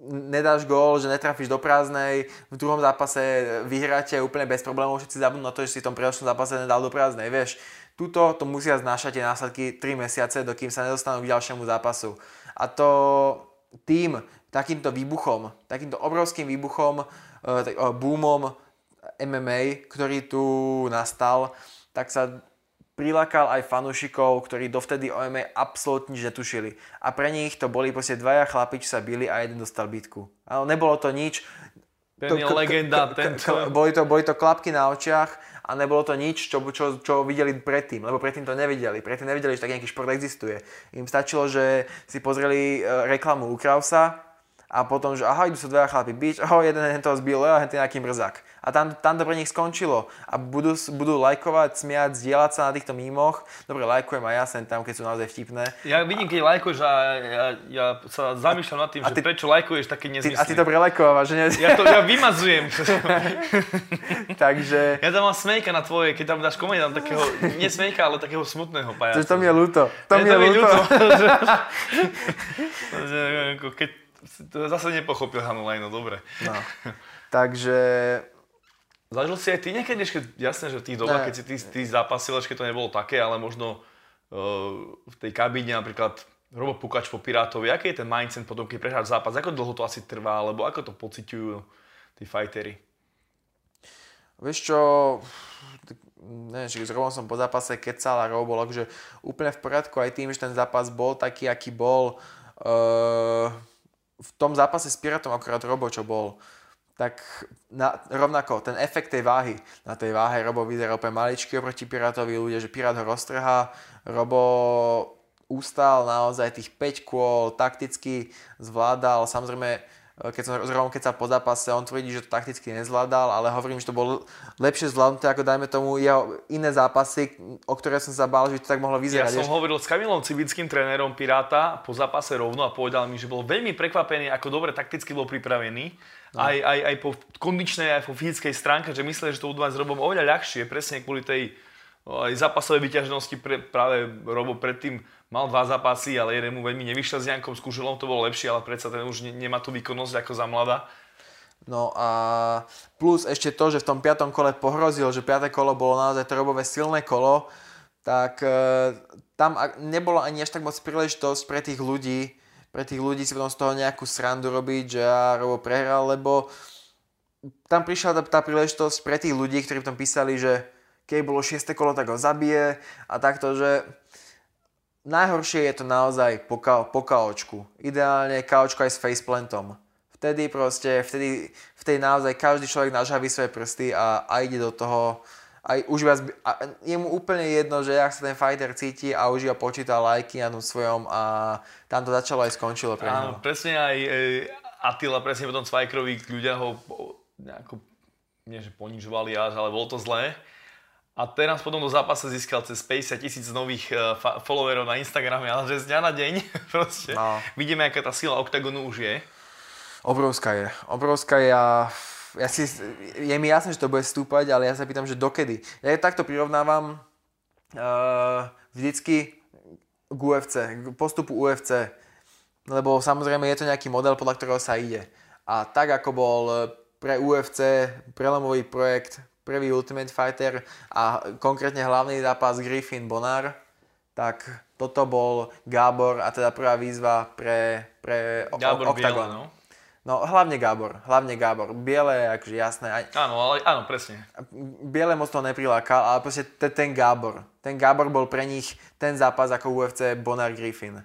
nedáš gól, že netrafíš do prázdnej, v druhom zápase vyhráte úplne bez problémov, všetci zabudnú na to, že si v tom predošlom zápase nedal do prázdnej, vieš. Tuto to musia znášať tie následky 3 mesiace, dokým sa nedostanú k ďalšiemu zápasu. A to tým, takýmto výbuchom, takýmto obrovským výbuchom Eh, eh, boomom MMA, ktorý tu nastal, tak sa prilákal aj fanúšikov, ktorí dovtedy o MMA absolútne nič netušili. A pre nich to boli proste dvaja chlapi, čo sa bili a jeden dostal bitku. Áno, nebolo to nič. Ten to, je legenda. Ten, čo... boli, to, boli to klapky na očiach a nebolo to nič, čo, čo, čo videli predtým, lebo predtým to nevideli. Predtým nevideli, že taký nejaký šport existuje. Im stačilo, že si pozreli eh, reklamu u Krausa, a potom, že aha, idú sa dvaja chlapi byť, oh, jeden toho zbil, a ten nejaký mrzák. A tam, tam to pre nich skončilo. A budú, budú lajkovať, smiať, zdieľať sa na týchto mímoch. Dobre, lajkujem aj ja sem tam, keď sú naozaj vtipné. Ja vidím, keď lajkuješ a ja, ja sa zamýšľam nad tým, a že ty, prečo lajkuješ také nezmysly. a ty to prelajkovávaš, že nie? Ja to ja vymazujem. Takže... Ja tam mám smejka na tvoje, keď tam dáš komédia, takého, nie smejka, ale takého smutného pajaca. To, to mi je ľúto. To mi je ľúto. keď to zase nepochopil Hanulaj, no dobre. No. Takže... Zažil si aj ty niekedy, ešte, jasné, že v tých dobách, keď si ty, ty zápasil, ešte to nebolo také, ale možno uh, v tej kabíne napríklad Robo Pukač po Pirátovi, aký je ten mindset potom, keď prehráš zápas, ako dlho to asi trvá, alebo ako to pociťujú tí fightery? Vieš čo, neviem, že s Robom som po zápase kecal a Robo bol akože úplne v poriadku aj tým, že ten zápas bol taký, aký bol. Uh, v tom zápase s Pirátom akorát Robo, čo bol, tak na, rovnako ten efekt tej váhy. Na tej váhe Robo vyzerá úplne maličký oproti Pirátovi, ľudia, že Pirát ho roztrhá, Robo ústal naozaj tých 5 kôl, takticky zvládal, samozrejme keď som zrovna keď sa po zápase, on tvrdí, že to takticky nezvládal, ale hovorím, že to bolo lepšie zvládnuté ako dajme tomu jeho iné zápasy, o ktoré som sa bál, že to tak mohlo vyzerať. Ja som hovoril s Kamilom Cibickým, trénerom Piráta, po zápase rovno a povedal mi, že bol veľmi prekvapený, ako dobre takticky bol pripravený. No. Aj, aj, aj po kondičnej, aj po fyzickej stránke, že myslel, že to budú mať s Robom oveľa ľahšie, presne kvôli tej aj zápasovej vyťažnosti pre, práve Robo predtým mal dva zápasy, ale jeden mu veľmi nevyšiel s Jankom Skuželom, to bolo lepšie, ale predsa ten už ne, nemá tú výkonnosť ako za mladá. No a plus ešte to, že v tom piatom kole pohrozil, že piaté kolo bolo naozaj trobové silné kolo, tak e, tam nebolo ani až tak moc príležitosť pre tých ľudí, pre tých ľudí si potom z toho nejakú srandu robiť, že ja Robo prehral, lebo tam prišla tá, tá príležitosť pre tých ľudí, ktorí v tom písali, že keď bolo 6. kolo, tak ho zabije a takto, že najhoršie je to naozaj po, ka- po kaočku. Ideálne kaočko aj s faceplantom vtedy proste, vtedy, vtedy naozaj každý človek nažaví svoje prsty a, a ide do toho aj už viac, a je mu úplne jedno, že ak sa ten fighter cíti a už iba počíta lajky na svojom a tam to začalo aj skončilo pre neho. presne aj e, Attila, presne potom Cvajkrovi ľudia ho nejako, nie že ponižovali až, ale bolo to zlé. A teraz potom do zápase získal cez 50 tisíc nových uh, followerov na Instagrame, ale že z dňa na deň proste no. vidíme, aká tá sila OKTAGONu už je. Obrovská je. Obrovská je a ja si, je mi jasné, že to bude stúpať, ale ja sa pýtam, že dokedy. Ja takto prirovnávam uh, vždycky k UFC, k postupu UFC. Lebo samozrejme je to nejaký model, podľa ktorého sa ide. A tak ako bol pre UFC prelomový projekt prvý Ultimate Fighter a konkrétne hlavný zápas Griffin Bonar, tak toto bol Gábor a teda prvá výzva pre, pre Gábor Octagon. Biela, no? No hlavne Gábor, hlavne Gábor. Biele, akože jasné. Aj... Áno, ale, áno, presne. Biele moc to neprilákal, ale proste ten, ten Gábor. Ten Gábor bol pre nich ten zápas ako UFC Bonar Griffin.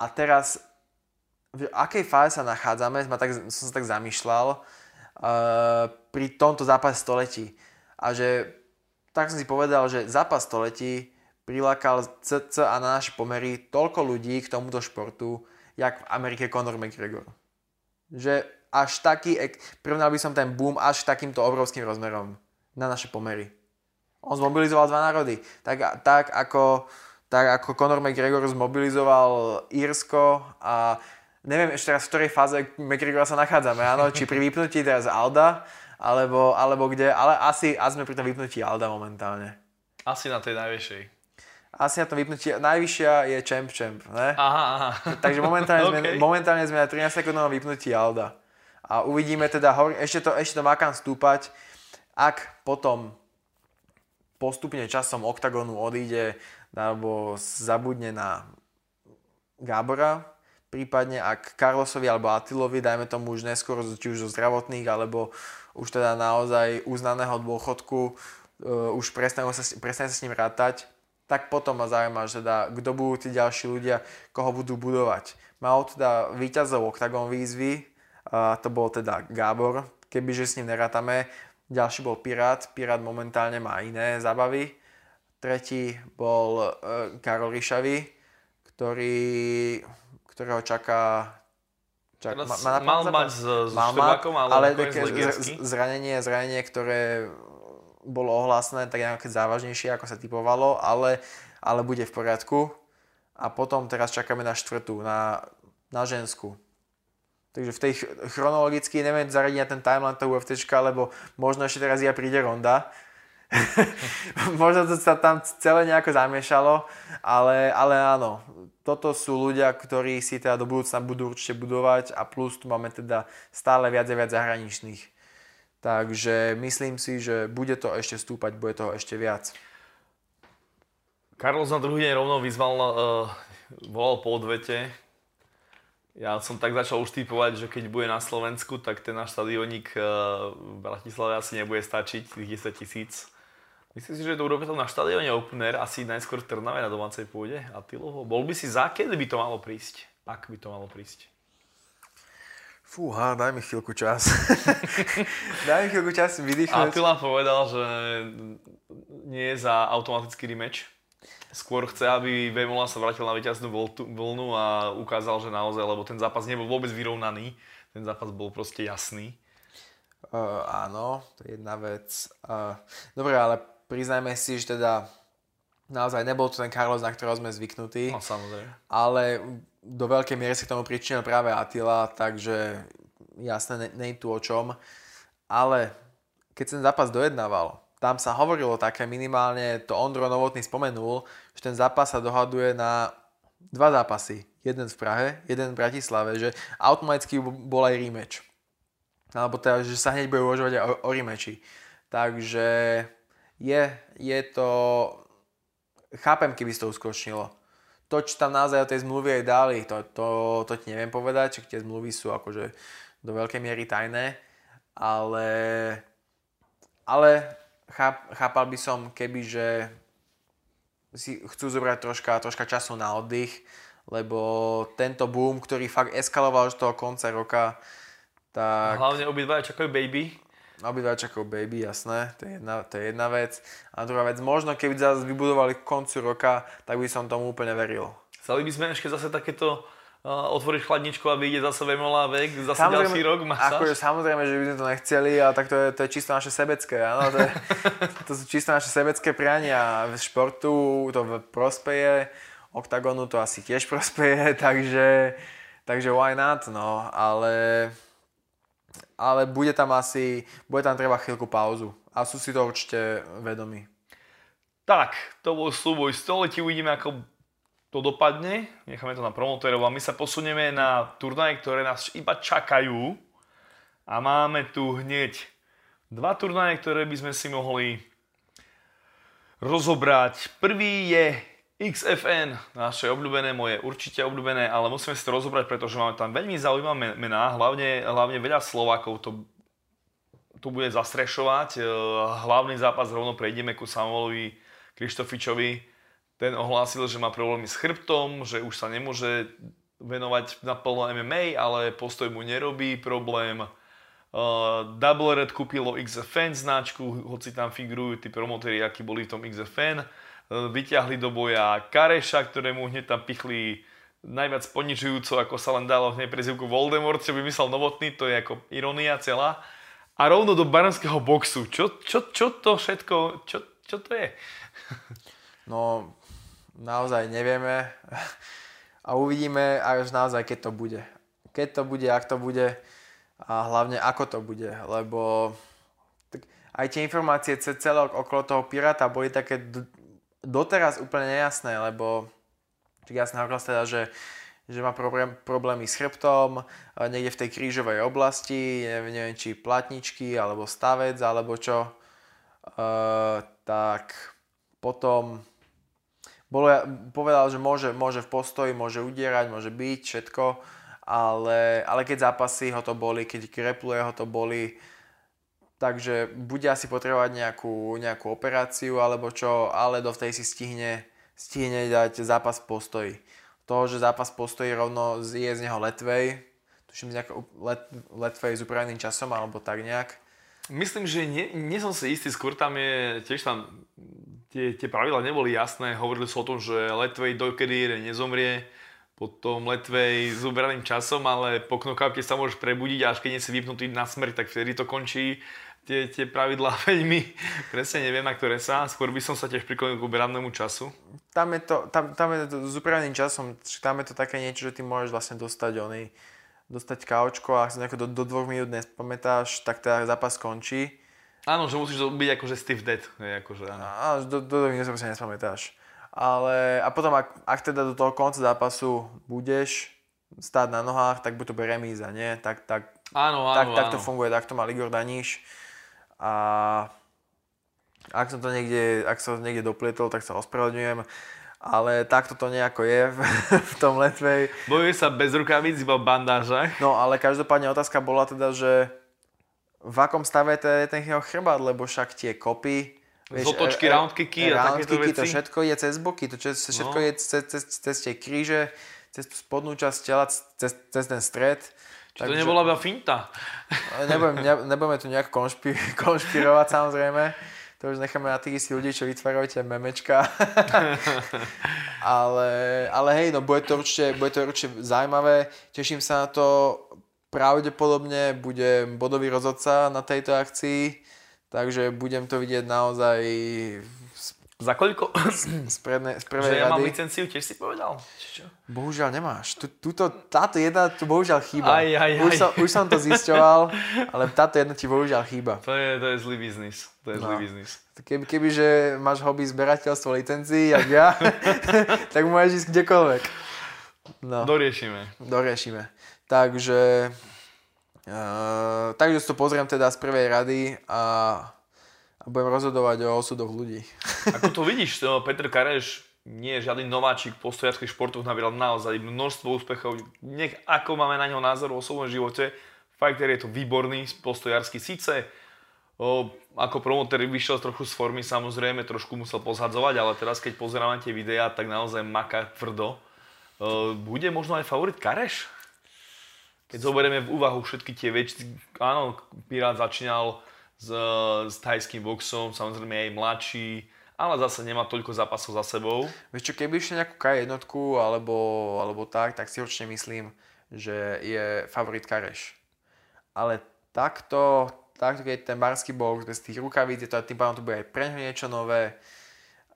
A teraz, v akej fáze sa nachádzame, som, tak, som sa tak zamýšľal pri tomto zápase století. A že, tak som si povedal, že zápas století prilákal CC a naše pomery toľko ľudí k tomuto športu, jak v Amerike Conor McGregor že až taký, prirovnal by som ten boom až takýmto obrovským rozmerom na naše pomery. On zmobilizoval dva národy. Tak, tak, ako, tak ako Conor McGregor zmobilizoval Írsko a neviem ešte teraz v ktorej fáze McGregora sa nachádzame, áno, či pri vypnutí teraz Alda, alebo, alebo kde, ale asi, asi sme pri tom vypnutí Alda momentálne. Asi na tej najvyššej asi na to vypnutie, najvyššia je Champ Champ, ne? Aha, aha. Takže momentálne, okay. sme, momentálne sme na 13 sekundnom vypnutí Alda. A uvidíme teda, ešte to, ešte to má kam stúpať, ak potom postupne časom OKTAGONu odíde alebo zabudne na Gábora, prípadne ak Carlosovi alebo Atilovi, dajme tomu už neskôr, či už zo zdravotných, alebo už teda naozaj uznaného dôchodku, uh, už prestane sa, sa s ním rátať, tak potom ma zaujíma, že teda, kto budú tí ďalší ľudia, koho budú budovať. Mal teda víťazov Octagon výzvy, a to bol teda Gábor, kebyže s ním nerátame. Ďalší bol Pirát, Pirát momentálne má iné zábavy. Tretí bol e, Karol Ríšavý, ktorý, ktorého čaká Čak, má, má mal mať s, s mal ale, ale také zranenie, zranenie, ktoré bolo ohlásené tak nejaké závažnejšie, ako sa typovalo, ale, ale bude v poriadku. A potom teraz čakáme na štvrtú, na, na žensku. Takže v tej chronologicky neviem zaradiť na ten timeline toho UFC, lebo možno ešte teraz ja príde ronda. možno to sa tam celé nejako zamiešalo, ale, ale áno, toto sú ľudia, ktorí si teda do budúcna budú určite budovať a plus tu máme teda stále viac a viac zahraničných. Takže myslím si, že bude to ešte stúpať, bude toho ešte viac. Carlos na druhý deň rovno vyzval, uh, volal po odvete. Ja som tak začal už typovať, že keď bude na Slovensku, tak ten náš stadionik uh, v Bratislave asi nebude stačiť, tých 10 tisíc. Myslím si, že to urobí to na štadióne Open Air, asi najskôr v Trnave na domácej pôde. A Tylovo, bol by si za, kedy by to malo prísť? Ak by to malo prísť? Fúha, daj mi chvíľku čas. daj mi chvíľku čas vydýchnuť. Attila povedal, že nie je za automatický rematch. Skôr chce, aby Vemola sa vrátil na víťaznú vlnu a ukázal, že naozaj, lebo ten zápas nebol vôbec vyrovnaný. Ten zápas bol proste jasný. Uh, áno, to je jedna vec. Uh, dobre, ale priznajme si, že teda naozaj nebol to ten Carlos, na ktorého sme zvyknutí. No samozrejme. Ale do veľkej miery si k tomu pričinil práve Attila, takže jasné, nie je tu o čom. Ale keď ten zápas dojednával, tam sa hovorilo také minimálne, to Ondro Novotný spomenul, že ten zápas sa dohaduje na dva zápasy. Jeden v Prahe, jeden v Bratislave, že automaticky bol aj rematch. alebo teda, že sa hneď bude uvažovať o, o remeči. Takže je, je to... Chápem, keby si to uskočnilo. To, čo tam naozaj o tej zmluvy aj dali, to, to, to ti neviem povedať, či tie zmluvy sú akože do veľkej miery tajné, ale, ale cháp, chápal by som, keby, že si chcú zobrať troška, troška času na oddych, lebo tento boom, ktorý fakt eskaloval už toho konca roka, tak... Hlavne obidva čakajú baby. Obidva čakajú baby, jasné, to je, jedna, to je jedna vec. A druhá vec, možno keby zase vybudovali k koncu roka, tak by som tomu úplne veril. Chceli by sme ešte zase takéto uh, otvoriť chladničku a vyjde zase Vemola vek, zase samozrejme, ďalší rok masáž? Akože samozrejme, že by sme to nechceli, ale tak to je, to je čisto naše sebecké, áno, to, je, to sú čisto naše sebecké priania. V športu to prospeje, oktagonu to asi tiež prospeje, takže, takže why not, no, ale ale bude tam asi, bude tam treba chvíľku pauzu. A sú si to určite vedomí. Tak, to bol súboj století, uvidíme ako to dopadne. Necháme to na promotérov a my sa posunieme na turnaje, ktoré nás iba čakajú. A máme tu hneď dva turnaje, ktoré by sme si mohli rozobrať. Prvý je XFN, naše obľúbené, moje určite obľúbené, ale musíme si to rozobrať, pretože máme tam veľmi zaujímavé mená, hlavne, hlavne veľa Slovákov to, tu bude zastrešovať. E, hlavný zápas rovno prejdeme ku Samuelovi Krištofičovi. Ten ohlásil, že má problémy s chrbtom, že už sa nemôže venovať naplno MMA, ale postoj mu nerobí problém. Uh, Double Red kúpilo XFN značku, hoci tam figurujú tí promotéri, akí boli v tom XFN vyťahli do boja Kareša, ktorému hneď tam pichli najviac ponižujúco, ako sa len dalo hneď prezivku Voldemort, čo vymyslel Novotný, to je ako ironia celá. A rovno do baranského boxu. Čo, čo, čo to všetko, čo, čo to je? No, naozaj nevieme. A uvidíme až naozaj, keď to bude. Keď to bude, ak to bude a hlavne ako to bude, lebo aj tie informácie celé okolo toho Pirata boli také doteraz úplne nejasné, lebo jasné hovoril teda, že, že má problém, problémy s chrbtom, niekde v tej krížovej oblasti, neviem, neviem či platničky, alebo stavec, alebo čo. Uh, tak potom bolo, povedal, že môže, môže v postoji, môže udierať, môže byť, všetko, ale, ale keď zápasy ho to boli, keď krepluje ho to boli, takže bude asi potrebovať nejakú, nejakú operáciu alebo čo, ale do tej si stihne, stihne dať zápas postoji. To, že zápas postoji rovno je z neho letvej, tuším z let, letvej s upraveným časom alebo tak nejak. Myslím, že nie, nie som si istý, skôr tam je, tiež tam tie, tie pravidla neboli jasné, hovorili sa o tom, že letvej dokedy nezomrie, potom letvej s ubraným časom, ale po knokauke sa môžeš prebudiť a až keď nie si vypnutý na smrť, tak vtedy to končí tie, tie pravidlá veľmi presne neviem, na ktoré sa. Skôr by som sa tiež priklonil k uberannému času. Tam je to, tam, tam je to s uberaným časom, tam je to také niečo, že ty môžeš vlastne dostať oný, dostať kaučko a ak sa nejako do, do dvoch minút nespamätáš, tak teda zápas skončí. Áno, že musíš byť akože stiff dead. Akože, áno. Áno, do, do dvoch minút sa nespamätáš. Ale, a potom, ak, ak teda do toho konca zápasu budeš stáť na nohách, tak buď to bude remíza, nie? Tak, tak, áno, áno, tak, áno. tak to funguje, tak to má Ligor Daníš a ak som to niekde, ak som niekde doplietol, tak sa ospravedlňujem. Ale takto to nejako je v, tom letvej. Bojuje sa bez rukavíc, iba v bandážach. No ale každopádne otázka bola teda, že v akom stave je ten jeho chrbát, lebo však tie kopy, Vieš, Zotočky, e, round kicky a takéto veci. to všetko je cez boky, to všetko no. je cez, cez, cez tie kríže, cez spodnú časť tela, cez, cez ten stred. Takže, to nebola iba finta? Nebudem, ne, nebudeme tu nejak konšpi, konšpirovať samozrejme. To už necháme na tých istých ľudí, čo vytvárajú tie memečka. ale, ale hej, no bude to, určite, bude to určite zaujímavé. Teším sa na to. Pravdepodobne bude bodový rozhodca na tejto akcii. Takže budem to vidieť naozaj za koľko? Z, predne, z prvej Že ja rady. mám licenciu, tiež si povedal? Čo? Bohužiaľ nemáš. Tuto, táto jedna tu bohužiaľ chýba. Aj, aj, aj. Už, som, už som to zisťoval, ale táto jedna ti bohužiaľ chýba. To je, to je zlý biznis. To je no. zlý biznis. Keby, keby, že máš hobby zberateľstvo licencií, jak ja, tak môžeš ísť kdekoľvek. No. Doriešime. Doriešime. Takže Uh, takže to pozriem teda z prvej rady a, a budem rozhodovať o osudoch ľudí. Ako to vidíš, Petr Kareš nie je žiadny nováčik v postojarských športoch, nabieral naozaj množstvo úspechov. Nech ako máme na neho názor v osobnom živote, fighter je to výborný, postojarsky síce o, ako promoter vyšiel trochu z formy, samozrejme, trošku musel pozhadzovať, ale teraz keď pozerám tie videá, tak naozaj maká tvrdo. O, bude možno aj favorit Kareš? Keď zoberieme v úvahu všetky tie veci, áno, Pirát začínal s, s tajským boxom, samozrejme aj mladší, ale zase nemá toľko zápasov za sebou. Vieš čo, keby išiel nejakú K jednotku alebo, alebo tak, tak si určite myslím, že je favorit Kareš. Ale takto, takto keď ten barský box bez tých rukavíc, to, tým pádom to bude aj pre niečo nové.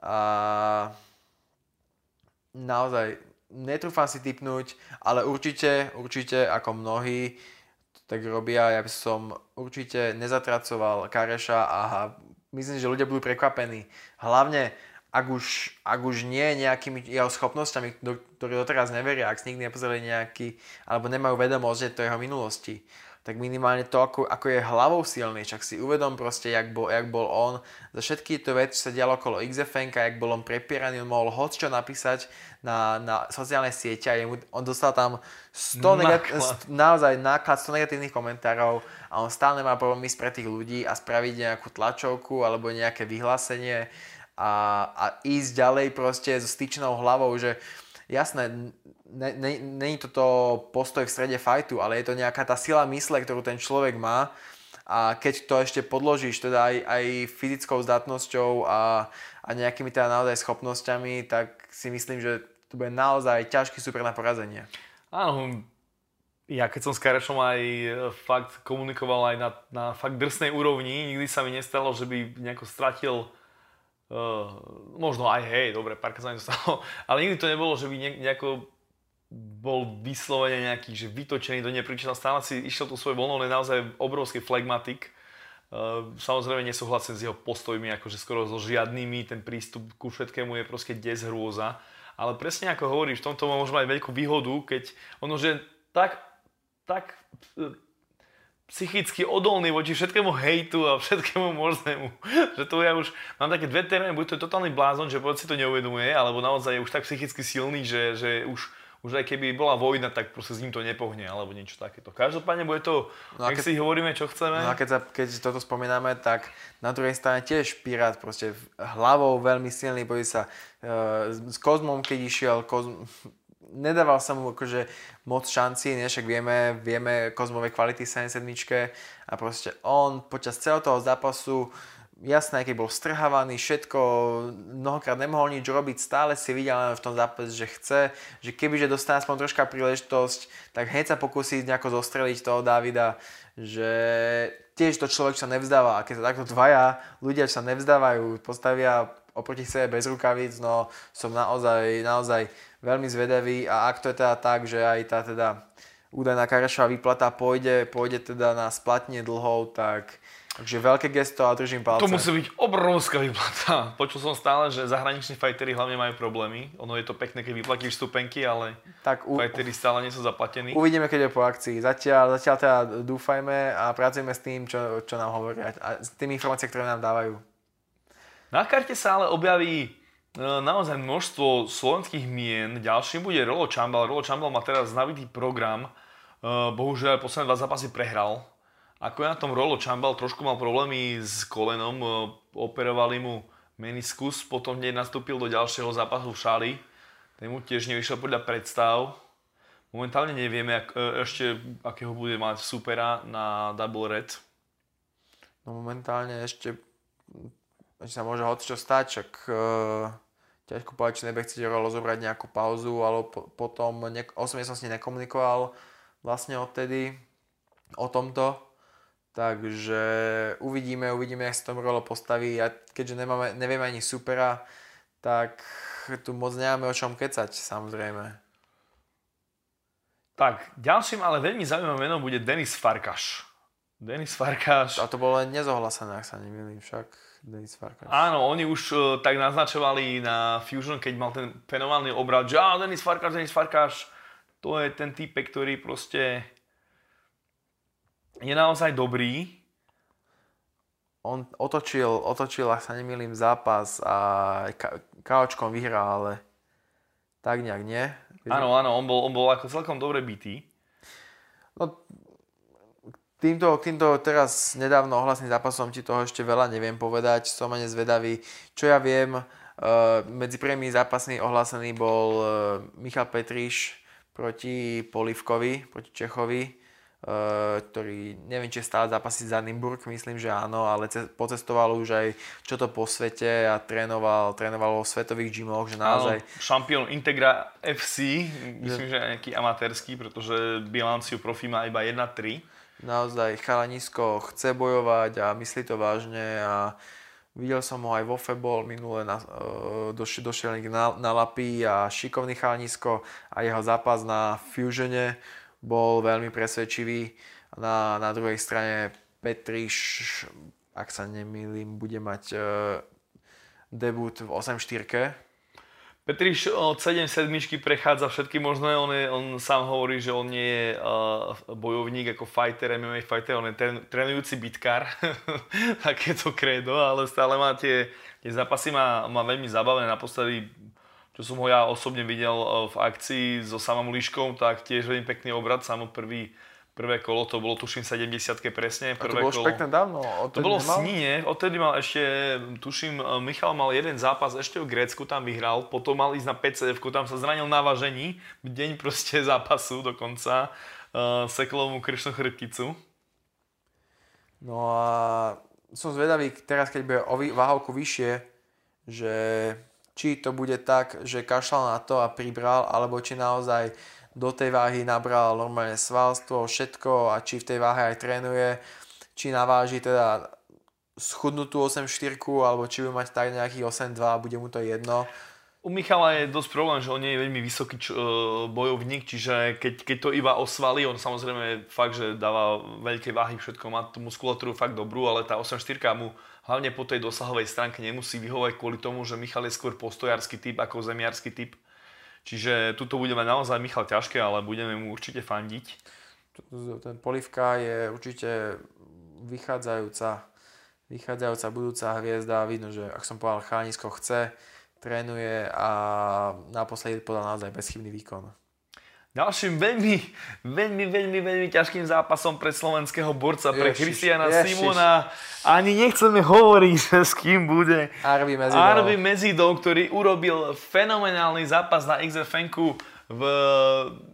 A naozaj netrúfam si typnúť, ale určite, určite ako mnohí tak robia, ja by som určite nezatracoval Kareša a myslím, že ľudia budú prekvapení. Hlavne, ak už, ak už nie nejakými jeho schopnosťami, ktoré doteraz neveria, ak si nikdy nepozreli nejaký, alebo nemajú vedomosť, to jeho minulosti tak minimálne to, ako, ako je hlavou silný, však si uvedom proste, jak bol, jak bol on, za všetky to veci sa dialo okolo XFN, jak bol on prepieraný, on mohol hoď čo napísať na, na sociálne siete a jemu, on dostal tam 100 negat- naozaj náklad 100 negatívnych komentárov a on stále má problém ísť pre tých ľudí a spraviť nejakú tlačovku alebo nejaké vyhlásenie a, a ísť ďalej proste so styčnou hlavou, že jasné, není to to postoj v strede fajtu, ale je to nejaká tá sila mysle, ktorú ten človek má a keď to ešte podložíš teda aj, aj fyzickou zdatnosťou a, a nejakými teda naozaj schopnosťami, tak si myslím, že to bude naozaj ťažký super na porazenie. Áno, ja keď som s Karešom aj e, fakt komunikoval aj na, na fakt drsnej úrovni, nikdy sa mi nestalo, že by nejako stratil Uh, možno aj hej, dobre, párkrát sa stalo, ale nikdy to nebolo, že by nejako bol vyslovene nejaký, že vytočený do nepričina, stále si išiel tú svoju voľnou, naozaj obrovský flegmatik. Uh, samozrejme nesúhlasím s jeho postojmi, akože skoro so žiadnymi, ten prístup ku všetkému je proste des hrôza. Ale presne ako hovoríš, v tomto môžeme mať veľkú výhodu, keď ono, že tak, tak psychicky odolný voči všetkému hejtu a všetkému možnému. že to ja už mám také dve terény, buď to je totálny blázon, že si to neuvedomuje, alebo naozaj je už tak psychicky silný, že, že už, už aj keby bola vojna, tak proste s ním to nepohne, alebo niečo takéto. Každopádne bude to, no keď, si hovoríme, čo chceme. No a keď, sa, keď toto spomíname, tak na druhej strane tiež Pirát proste hlavou veľmi silný, boli sa uh, s Kozmom, keď išiel, Kozm, nedával sa mu akože moc šanci, nie? však vieme, vieme kozmové kvality 77 a proste on počas celého toho zápasu jasné, keď bol strhávaný, všetko, mnohokrát nemohol nič robiť, stále si videl v tom zápase, že chce, že kebyže dostane aspoň troška príležitosť, tak hneď sa pokusí nejako zostreliť toho Davida, že tiež to človek sa nevzdáva a keď sa takto dvaja ľudia sa nevzdávajú, postavia oproti sebe bez rukavíc, no som naozaj, naozaj veľmi zvedavý a ak to je teda tak, že aj tá teda údajná Karašová výplata pôjde, pôjde teda na splatne dlhov, tak Takže veľké gesto a držím palce. To musí byť obrovská výplata. Počul som stále, že zahraniční fajteri hlavne majú problémy. Ono je to pekné, keď vyplatíš stupenky, ale tak u... fajteri stále nie sú zaplatení. Uvidíme, keď je po akcii. Zatiaľ, zatiaľ teda dúfajme a pracujeme s tým, čo, čo nám hovoria a s tými informáciami, ktoré nám dávajú. Na karte sa ale objaví No, naozaj množstvo slovenských mien. Ďalším bude Rolo Čambal. Rolo Čambal má teraz nabitý program. E, bohužiaľ posledné dva zápasy prehral. Ako je na tom Rolo Čambal trošku mal problémy s kolenom. E, operovali mu meniskus, potom hneď nastúpil do ďalšieho zápasu v Šali. Ten mu tiež nevyšiel podľa predstav. Momentálne nevieme ak, e, ešte, akého bude mať supera na Double Red. No momentálne ešte sa môže hoď čo stať, čak uh, ťažko povedať, či nebude chcieť Rolo zobrať nejakú pauzu, ale po, potom ne, osobne som s ním nekomunikoval vlastne odtedy o tomto. Takže uvidíme, uvidíme, jak sa tom Rolo postaví. A keďže nemáme, nevieme ani supera, tak tu moc nemáme o čom kecať, samozrejme. Tak, ďalším ale veľmi zaujímavým menom bude Denis Farkaš. Denis Farkaš. A to bolo len nezohlasené, ak sa nemýlim však. Denis Farkas. Áno, oni už uh, tak naznačovali na Fusion, keď mal ten fenomenálny obrad, že á, Denis Farkas, Denis Farkas, to je ten typ, ktorý proste je naozaj dobrý. On otočil, otočil, ak sa nemýlim, zápas a ka- kaočkom vyhral, ale tak nejak nie. Áno, áno, on bol, on bol ako celkom dobre bitý. No, týmto, týmto teraz nedávno ohlasným zápasom ti toho ešte veľa neviem povedať, som ani zvedavý. Čo ja viem, uh, medzi prvými zápasmi ohlásený bol uh, Michal Petriš proti Polivkovi, proti Čechovi Eh, ktorý neviem, či stále zápasí za Nimburg, myslím, že áno, ale pocestoval už aj čo to po svete a trénoval, trénoval vo svetových gymoch, že naozaj... Áno, šampión Integra FC, myslím, že, že nejaký amatérsky, pretože bilanciu profi má iba 1-3. Naozaj chalanisko chce bojovať a myslí to vážne a videl som ho aj vo Febol minule, na, uh, došiel, došiel na, na Lapy a šikovný chalanisko a jeho zápas na Fusione bol veľmi presvedčivý. Na, na druhej strane Petriš, ak sa nemýlim, bude mať uh, debut v 8-4. Petriš od 7 sedmičky prechádza všetky možné, on, je, on sám hovorí, že on nie je uh, bojovník ako fighter, MMA fighter, on je ten, trénujúci bitkár, takéto kredo, ale stále má tie, tie zápasy má, má veľmi zabavené. Naposledy čo som ho ja osobne videl e, v akcii so samom Liškom, tak tiež veľmi pekný obrad, samo prvý, prvé kolo, to bolo tuším 70 presne. Prvé A to bolo kolo. dávno. To bolo v Sníne, odtedy mal ešte, tuším, e, Michal mal jeden zápas ešte v Grécku, tam vyhral, potom mal ísť na PCF, tam sa zranil na vážení, deň proste zápasu dokonca, uh, seklo mu kršnú chrbticu. No a som zvedavý teraz, keď bude o váhovku vyššie, že či to bude tak, že kašľal na to a pribral, alebo či naozaj do tej váhy nabral normálne svalstvo, všetko a či v tej váhe aj trénuje, či naváži teda schudnutú 8-4 alebo či bude mať tak nejaký 8-2 a bude mu to jedno. U Michala je dosť problém, že on nie je veľmi vysoký č- e, bojovník, čiže keď, keď to iba osvalí, on samozrejme fakt, že dáva veľké váhy, všetko má tú muskulatúru fakt dobrú, ale tá 8-4 mu hlavne po tej dosahovej stránke nemusí vyhovať kvôli tomu, že Michal je skôr postojársky typ ako zemiarský typ. Čiže tuto budeme naozaj Michal ťažké, ale budeme mu určite fandiť. Ten Polivka je určite vychádzajúca, vychádzajúca budúca hviezda. Vidno, že ak som povedal, Chánisko chce, trénuje a naposledy podal naozaj bezchybný výkon. Ďalším veľmi, veľmi, veľmi, veľmi ťažkým zápasom pre slovenského borca, pre Kristiana Simona. Ani nechceme hovoriť, že s kým bude. Arby Mezidov. Arby Mezidov, ktorý urobil fenomenálny zápas na XFN-ku v,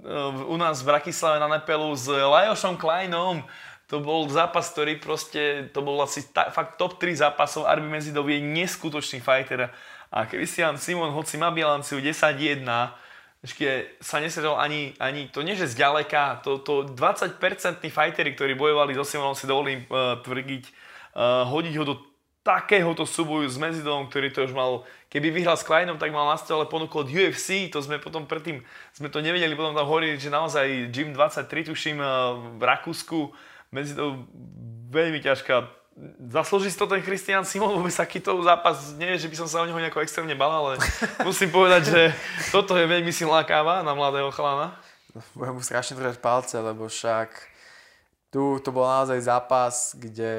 v, u nás v Bratislave na Nepelu s Lajošom Kleinom. To bol zápas, ktorý proste, to bol asi ta, fakt top 3 zápasov. Arby Mezidov je neskutočný fighter. A Christian Simon, hoci má bilanciu 10-1, ešte sa nesedol ani, ani to nie, že zďaleka, to, to 20-percentní fightery, ktorí bojovali so Simonom, si dovolím uh, tvrdiť, uh, hodiť ho do takéhoto súboju s Mezidovom, ktorý to už mal, keby vyhral s Kleinom, tak mal na stole ponuku od UFC, to sme potom predtým, sme to nevedeli, potom tam hovorili, že naozaj Gym 23, tuším, uh, v Rakúsku, Mezidov veľmi ťažká zaslúži si to ten Christian Simon vôbec takýto zápas, nie že by som sa o neho nejako extrémne bal, ale musím povedať, že toto je veľmi silná káva na mladého chlana. Budem mu strašne držať palce, lebo však tu to bol naozaj zápas, kde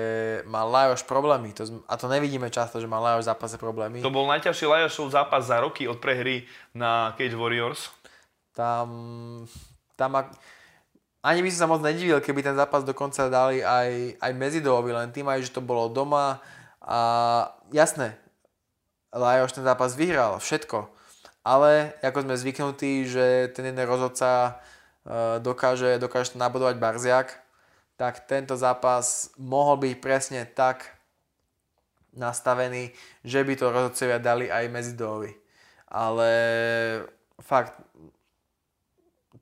mal Lajoš problémy. To, a to nevidíme často, že mal Lajoš v zápase problémy. To bol najťažší Lajošov zápas za roky od prehry na Cage Warriors. Tam, tam ani by som sa moc nedivil, keby ten zápas dokonca dali aj, aj Mezidovovi, len tým aj, že to bolo doma a jasné, Lajoš ten zápas vyhral, všetko. Ale ako sme zvyknutí, že ten jeden rozhodca e, dokáže, dokáže nabodovať Barziak, tak tento zápas mohol byť presne tak nastavený, že by to rozhodcovia dali aj Mezidovovi. Ale fakt,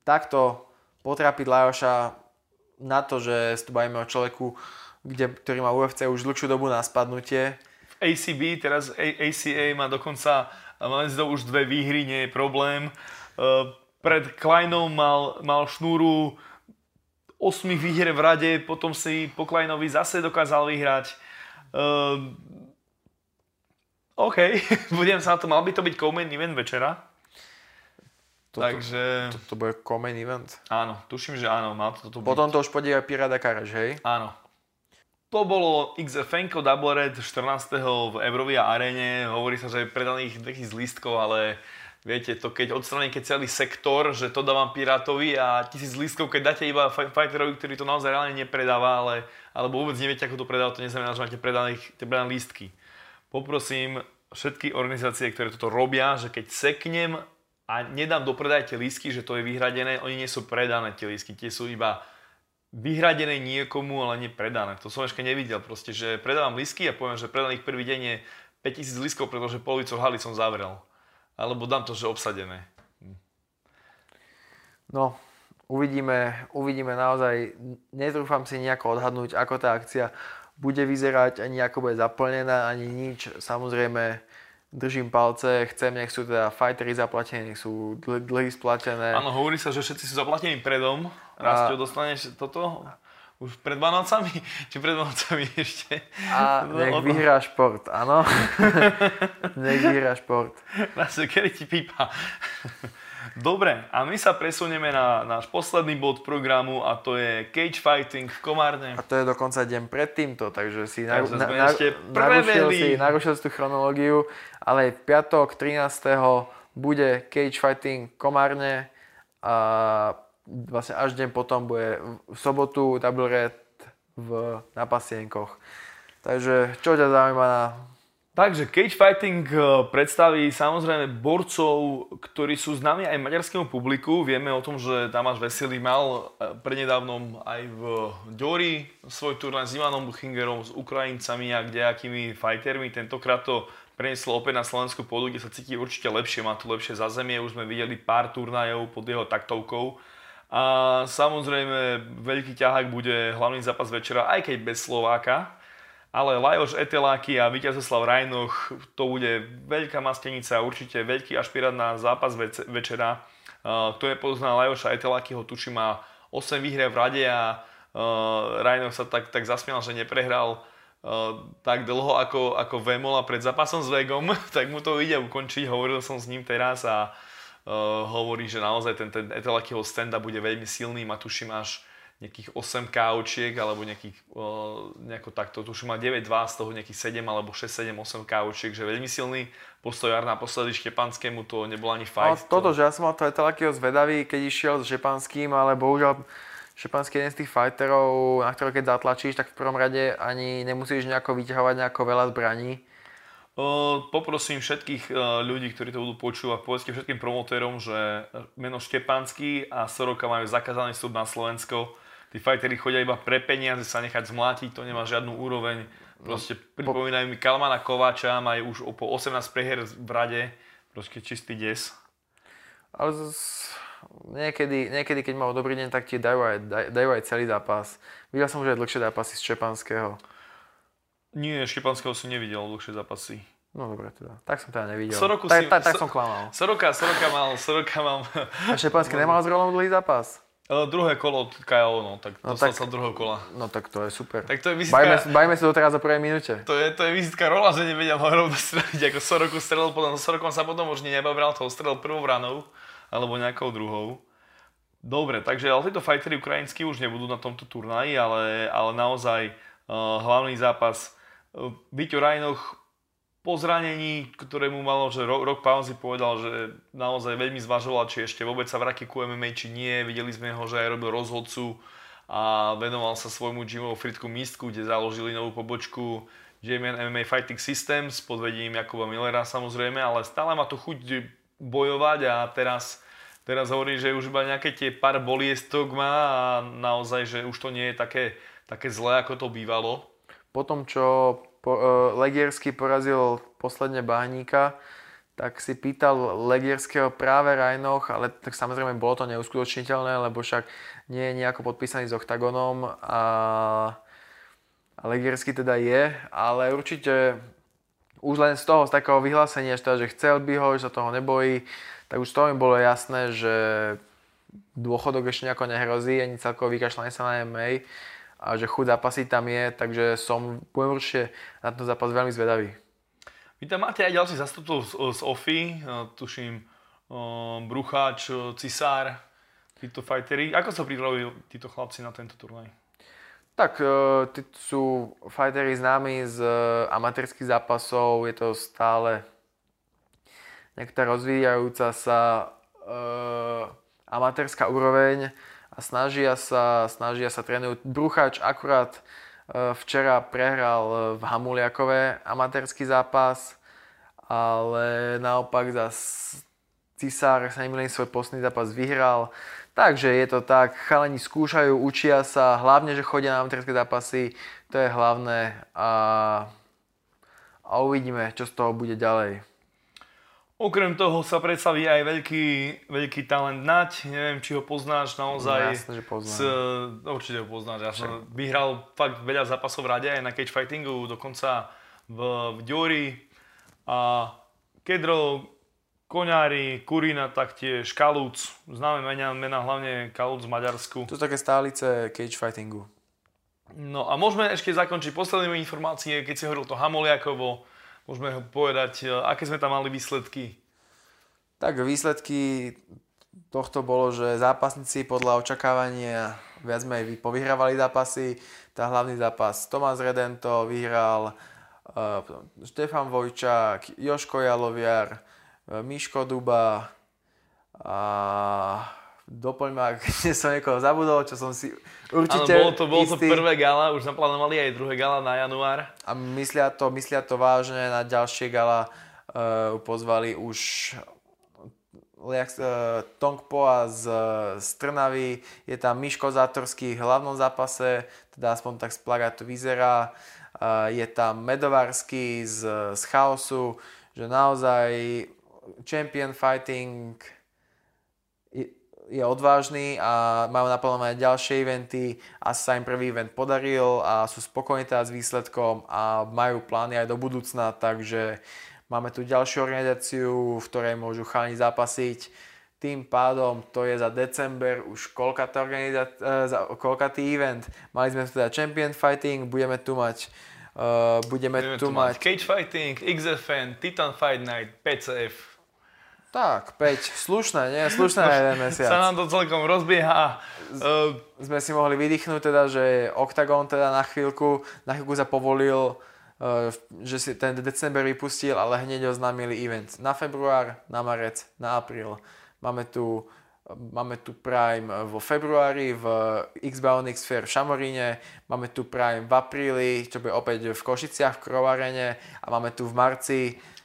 takto potrapiť Lajoša na to, že tu bavíme o človeku, kde, ktorý má UFC už dlhšiu dobu na spadnutie. V ACB, teraz ACA má dokonca Lenzdov už dve výhry, nie je problém. Uh, pred Kleinom mal, mal šnúru 8 výhier v rade, potom si po Kleinovi zase dokázal vyhrať. Uh, OK, budem sa na to, mal by to byť co event večera? Toto, Takže... To, to bude common event? Áno, tuším, že áno, má to toto Potom to už pôjde aj Pirada Karaž, hej? Áno. To bolo XFNko Double Red 14. v Eurovia arene. Hovorí sa, že je predaných 2000 lístkov, ale viete, to keď odstraníte celý sektor, že to dávam Pirátovi a tisíc lístkov, keď dáte iba fighterovi, ktorý to naozaj reálne nepredáva, ale, alebo vôbec neviete, ako to predáva, to neznamená, že máte predané, predané lístky. Poprosím všetky organizácie, ktoré toto robia, že keď seknem a nedám do predaj tie lístky, že to je vyhradené, oni nie sú predané tie lístky, tie sú iba vyhradené niekomu, ale nepredané. To som ešte nevidel, proste, že predávam lístky a poviem, že predaných prvý deň je 5000 lístkov, pretože polovicu haly som zavrel. Alebo dám to, že obsadené. No, uvidíme, uvidíme naozaj, netrúfam si nejako odhadnúť, ako tá akcia bude vyzerať, ani ako bude zaplnená, ani nič. Samozrejme, držím palce, chcem, nech sú teda fightery zaplatené, nech sú dlhy splatené. Áno, hovorí sa, že všetci sú zaplatení predom. Rastio, a... dostaneš toto už pred Vánocami? Či pred Vánocami ešte? A no, nech vyhrá šport, áno. nech vyhrá šport. Rastio, kedy ti pípa? Dobre, a my sa presunieme na náš posledný bod programu a to je cage fighting v Komárne. A to je dokonca deň pred týmto, takže si takže na, na, narušil, si, narušil si tú chronológiu, ale v piatok 13. bude cage fighting Komárne a vlastne až deň potom bude v sobotu double red v, na pasienkoch. Takže čo ťa zaujíma na Takže Cage Fighting eh, predstaví samozrejme borcov, ktorí sú známi aj maďarskému publiku. Vieme o tom, že Tamáš Veselý mal eh, prednedávnom aj v Diori svoj turnaj s Ivanom Buchingerom, s Ukrajincami a kdejakými fightermi. Tentokrát to prenieslo opäť na slovenskú pôdu, kde sa cíti určite lepšie, má tu lepšie zázemie. Už sme videli pár turnajov pod jeho taktovkou. A samozrejme veľký ťahák bude hlavný zápas večera, aj keď bez Slováka, ale Lajoš Eteláky a Víťazoslav Rajnoch, to bude veľká mastenica, určite veľký ašpirát na zápas večera. Kto je pozná Lajoša Etelákyho, tučí má 8 výhre v rade a Rajnoch sa tak, tak zasmial, že neprehral tak dlho ako, ako Vemola pred zápasom s Vegom, tak mu to ide ukončiť. Hovoril som s ním teraz a uh, hovorí, že naozaj ten, ten Etelakyho stand bude veľmi silný, má tuším až nejakých 8 kaučiek alebo nejakých, uh, nejako takto, tuším má 9-2, z toho nejakých 7 alebo 6, 7, 8 kaučiek, že veľmi silný postoj na naposledy Štepanskému to nebol ani fight. No, toto, to... že ja som mal to takého zvedavý, keď išiel s Štepanským, ale bohužiaľ Štepanský je jeden z tých fighterov, na ktorého keď zatlačíš, tak v prvom rade ani nemusíš nejako vyťahovať nejako veľa zbraní. Uh, poprosím všetkých uh, ľudí, ktorí to budú počúvať, povedzte všetkým promotérom, že meno Štepanský a Soroka majú zakázaný súd na Slovensko tí fightery chodia iba pre peniaze sa nechať zmlátiť, to nemá žiadnu úroveň. Proste pripomínajú mi Kalmana Kováča, majú už po 18 preher v rade, proste čistý des. Ale z, niekedy, niekedy, keď mal dobrý deň, tak ti dajú aj, dajú aj celý zápas. Videl som už aj dlhšie zápasy z Čepanského. Nie, Štepanského som nevidel dlhšie zápasy. No dobre, teda. Tak som teda nevidel. Soroku tak, si, tak, tak, so, som klamal. Soroka, Soroka mal, Soroka mal... A Štepanský nemal s Rolom dlhý zápas? Uh, druhé kolo KO, no, tak no, dostal tak, sa druhého kola. No tak to je super. Tak to je vizitka... Bajme, bajme sa to teraz o prvej minúte. To je, to je vizitka rola, že nevedel ho rovno streliť, ako Soroku strelil, potom Sorokom sa potom už nebavral, toho strelil prvou ranou, alebo nejakou druhou. Dobre, takže ale títo fightery ukrajinskí už nebudú na tomto turnaji, ale, ale naozaj uh, hlavný zápas. Uh, Víťo Rajnoch po zranení, ktoré mu malo, že rok, rok pauzy povedal, že naozaj veľmi zvažoval, či ešte vôbec sa vráti ku MMA, či nie. Videli sme ho, že aj robil rozhodcu a venoval sa svojmu gymu Fritku Místku, kde založili novú pobočku JMN MMA Fighting Systems pod vedením Jakuba Millera samozrejme, ale stále má to chuť bojovať a teraz, teraz hovorí, že už iba nejaké tie pár boliestok má a naozaj, že už to nie je také, také zlé, ako to bývalo. Po tom, čo po, uh, Legiersky porazil posledne Bahníka, tak si pýtal Legierského práve Rajnoch, ale tak samozrejme bolo to neuskutočniteľné, lebo však nie je nejako podpísaný s Octagonom a, a Legiersky teda je, ale určite už len z toho, z takého vyhlásenia, že chcel by ho, že sa toho nebojí, tak už toho mi bolo jasné, že dôchodok ešte nejako nehrozí, ani celkovo vykašľanie sa na MMA a že chuť zápasy tam je, takže som budem určite na ten zápas veľmi zvedavý. Vy tam máte aj ďalší zastupcov z, z OFI, tuším Brucháč, Cisár, títo fightery. Ako sa pripravujú títo chlapci na tento turnaj? Tak, e, tí sú fightery známi z e, amatérských zápasov, je to stále nejaká rozvíjajúca sa uh, amatérska úroveň a snažia sa, snažia sa trénujú. Bruchač akurát uh, včera prehral v Hamuliakove amatérsky zápas, ale naopak za Cisár, sa nemýlim, svoj posledný zápas vyhral. Takže je to tak, chalani skúšajú, učia sa, hlavne, že chodia na amatérske zápasy, to je hlavné a, a uvidíme, čo z toho bude ďalej. Okrem toho sa predstaví aj veľký, veľký talent Nať, neviem, či ho poznáš naozaj. No, jasne, že poznám. S, určite ho poznáš, ja som vyhral fakt veľa zápasov v rade aj na cage fightingu, dokonca v, v Diori a Kedro, Koňári, Kurina taktiež, Kalúc, známe mena, mena hlavne Kalúc v Maďarsku. To sú také stálice cage fightingu. No a môžeme ešte zakončiť poslednými informácie, keď si hovoril to Hamoliakovo, môžeme povedať, e, aké sme tam mali výsledky. Tak výsledky tohto bolo, že zápasníci podľa očakávania viac menej povyhrávali zápasy. Tá hlavný zápas Tomás Redento vyhral, uh, Štefan Vojčák, Joško Jaloviar, Miško Duba a doplň ma, ak som niekoho zabudol, čo som si určite Áno, bolo to, bolo to prvé gala, už naplánovali aj druhé gala na január. A myslia to, myslia to vážne, na ďalšie gala. Uh, pozvali už uh, Tongpoa z, z Trnavy, je tam Miško Zátorský v hlavnom zápase, teda aspoň tak z plagátu vyzerá, uh, je tam Medovarský z, z Chaosu, že naozaj Champion Fighting je odvážny a majú naplánované ďalšie eventy a sa im prvý event podaril a sú spokojní teda s výsledkom a majú plány aj do budúcna, takže máme tu ďalšiu organizáciu, v ktorej môžu chalani zapasiť. Tým pádom to je za december už koľkatý, organizá- e, koľkatý event. Mali sme tu teda Champion Fighting, budeme tu mať uh, budeme, budeme tu, tu mať Cage Fighting, XFN, Titan Fight Night, PCF, tak, 5. Slušné, nie? Slušné na jeden mesiac. Sa nám to celkom rozbieha. Uh, Sme si mohli vydýchnuť teda, že Octagon teda na chvíľku, na chvíľku sa povolil, uh, že si ten december vypustil, ale hneď oznámili event na február, na marec, na apríl. Máme tu Máme tu Prime vo februári v X-Bound X-Fair v Šamoríne, máme tu Prime v apríli, čo bude opäť v Košiciach v Krovarene a máme tu v marci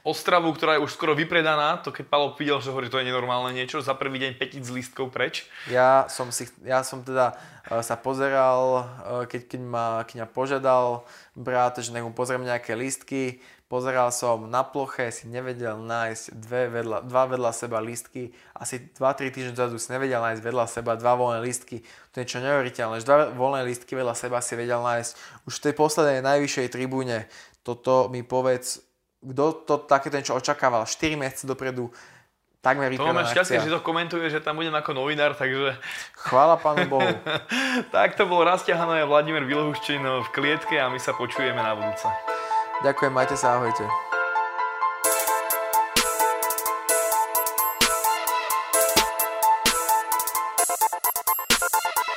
Ostravu, ktorá je už skoro vypredaná, to keď Palo videl, že hovorí, to je nenormálne niečo, za prvý deň 5 lístkov preč. Ja som, si, ja som teda uh, sa pozeral, uh, keď, keď, ma, ma požiadal brat, že nech mu pozriem nejaké lístky, pozeral som na ploche, si nevedel nájsť dve vedľa, dva vedľa seba lístky, asi 2-3 týždne dozadu si nevedel nájsť vedľa seba dva voľné lístky, to je niečo neuveriteľné, že dva voľné lístky vedľa seba si vedel nájsť už v tej poslednej najvyššej tribúne, toto mi povedz, kto to takéto niečo očakával 4 mesiace dopredu, takmer To máme šťastie, že to komentuje, že tam budem ako novinár, takže... Chvála Pánu Bohu. tak to bol Rastia a Vladimír Vilhuščin v klietke a my sa počujeme na budúce. Ďakujem, majte sa, ahojte.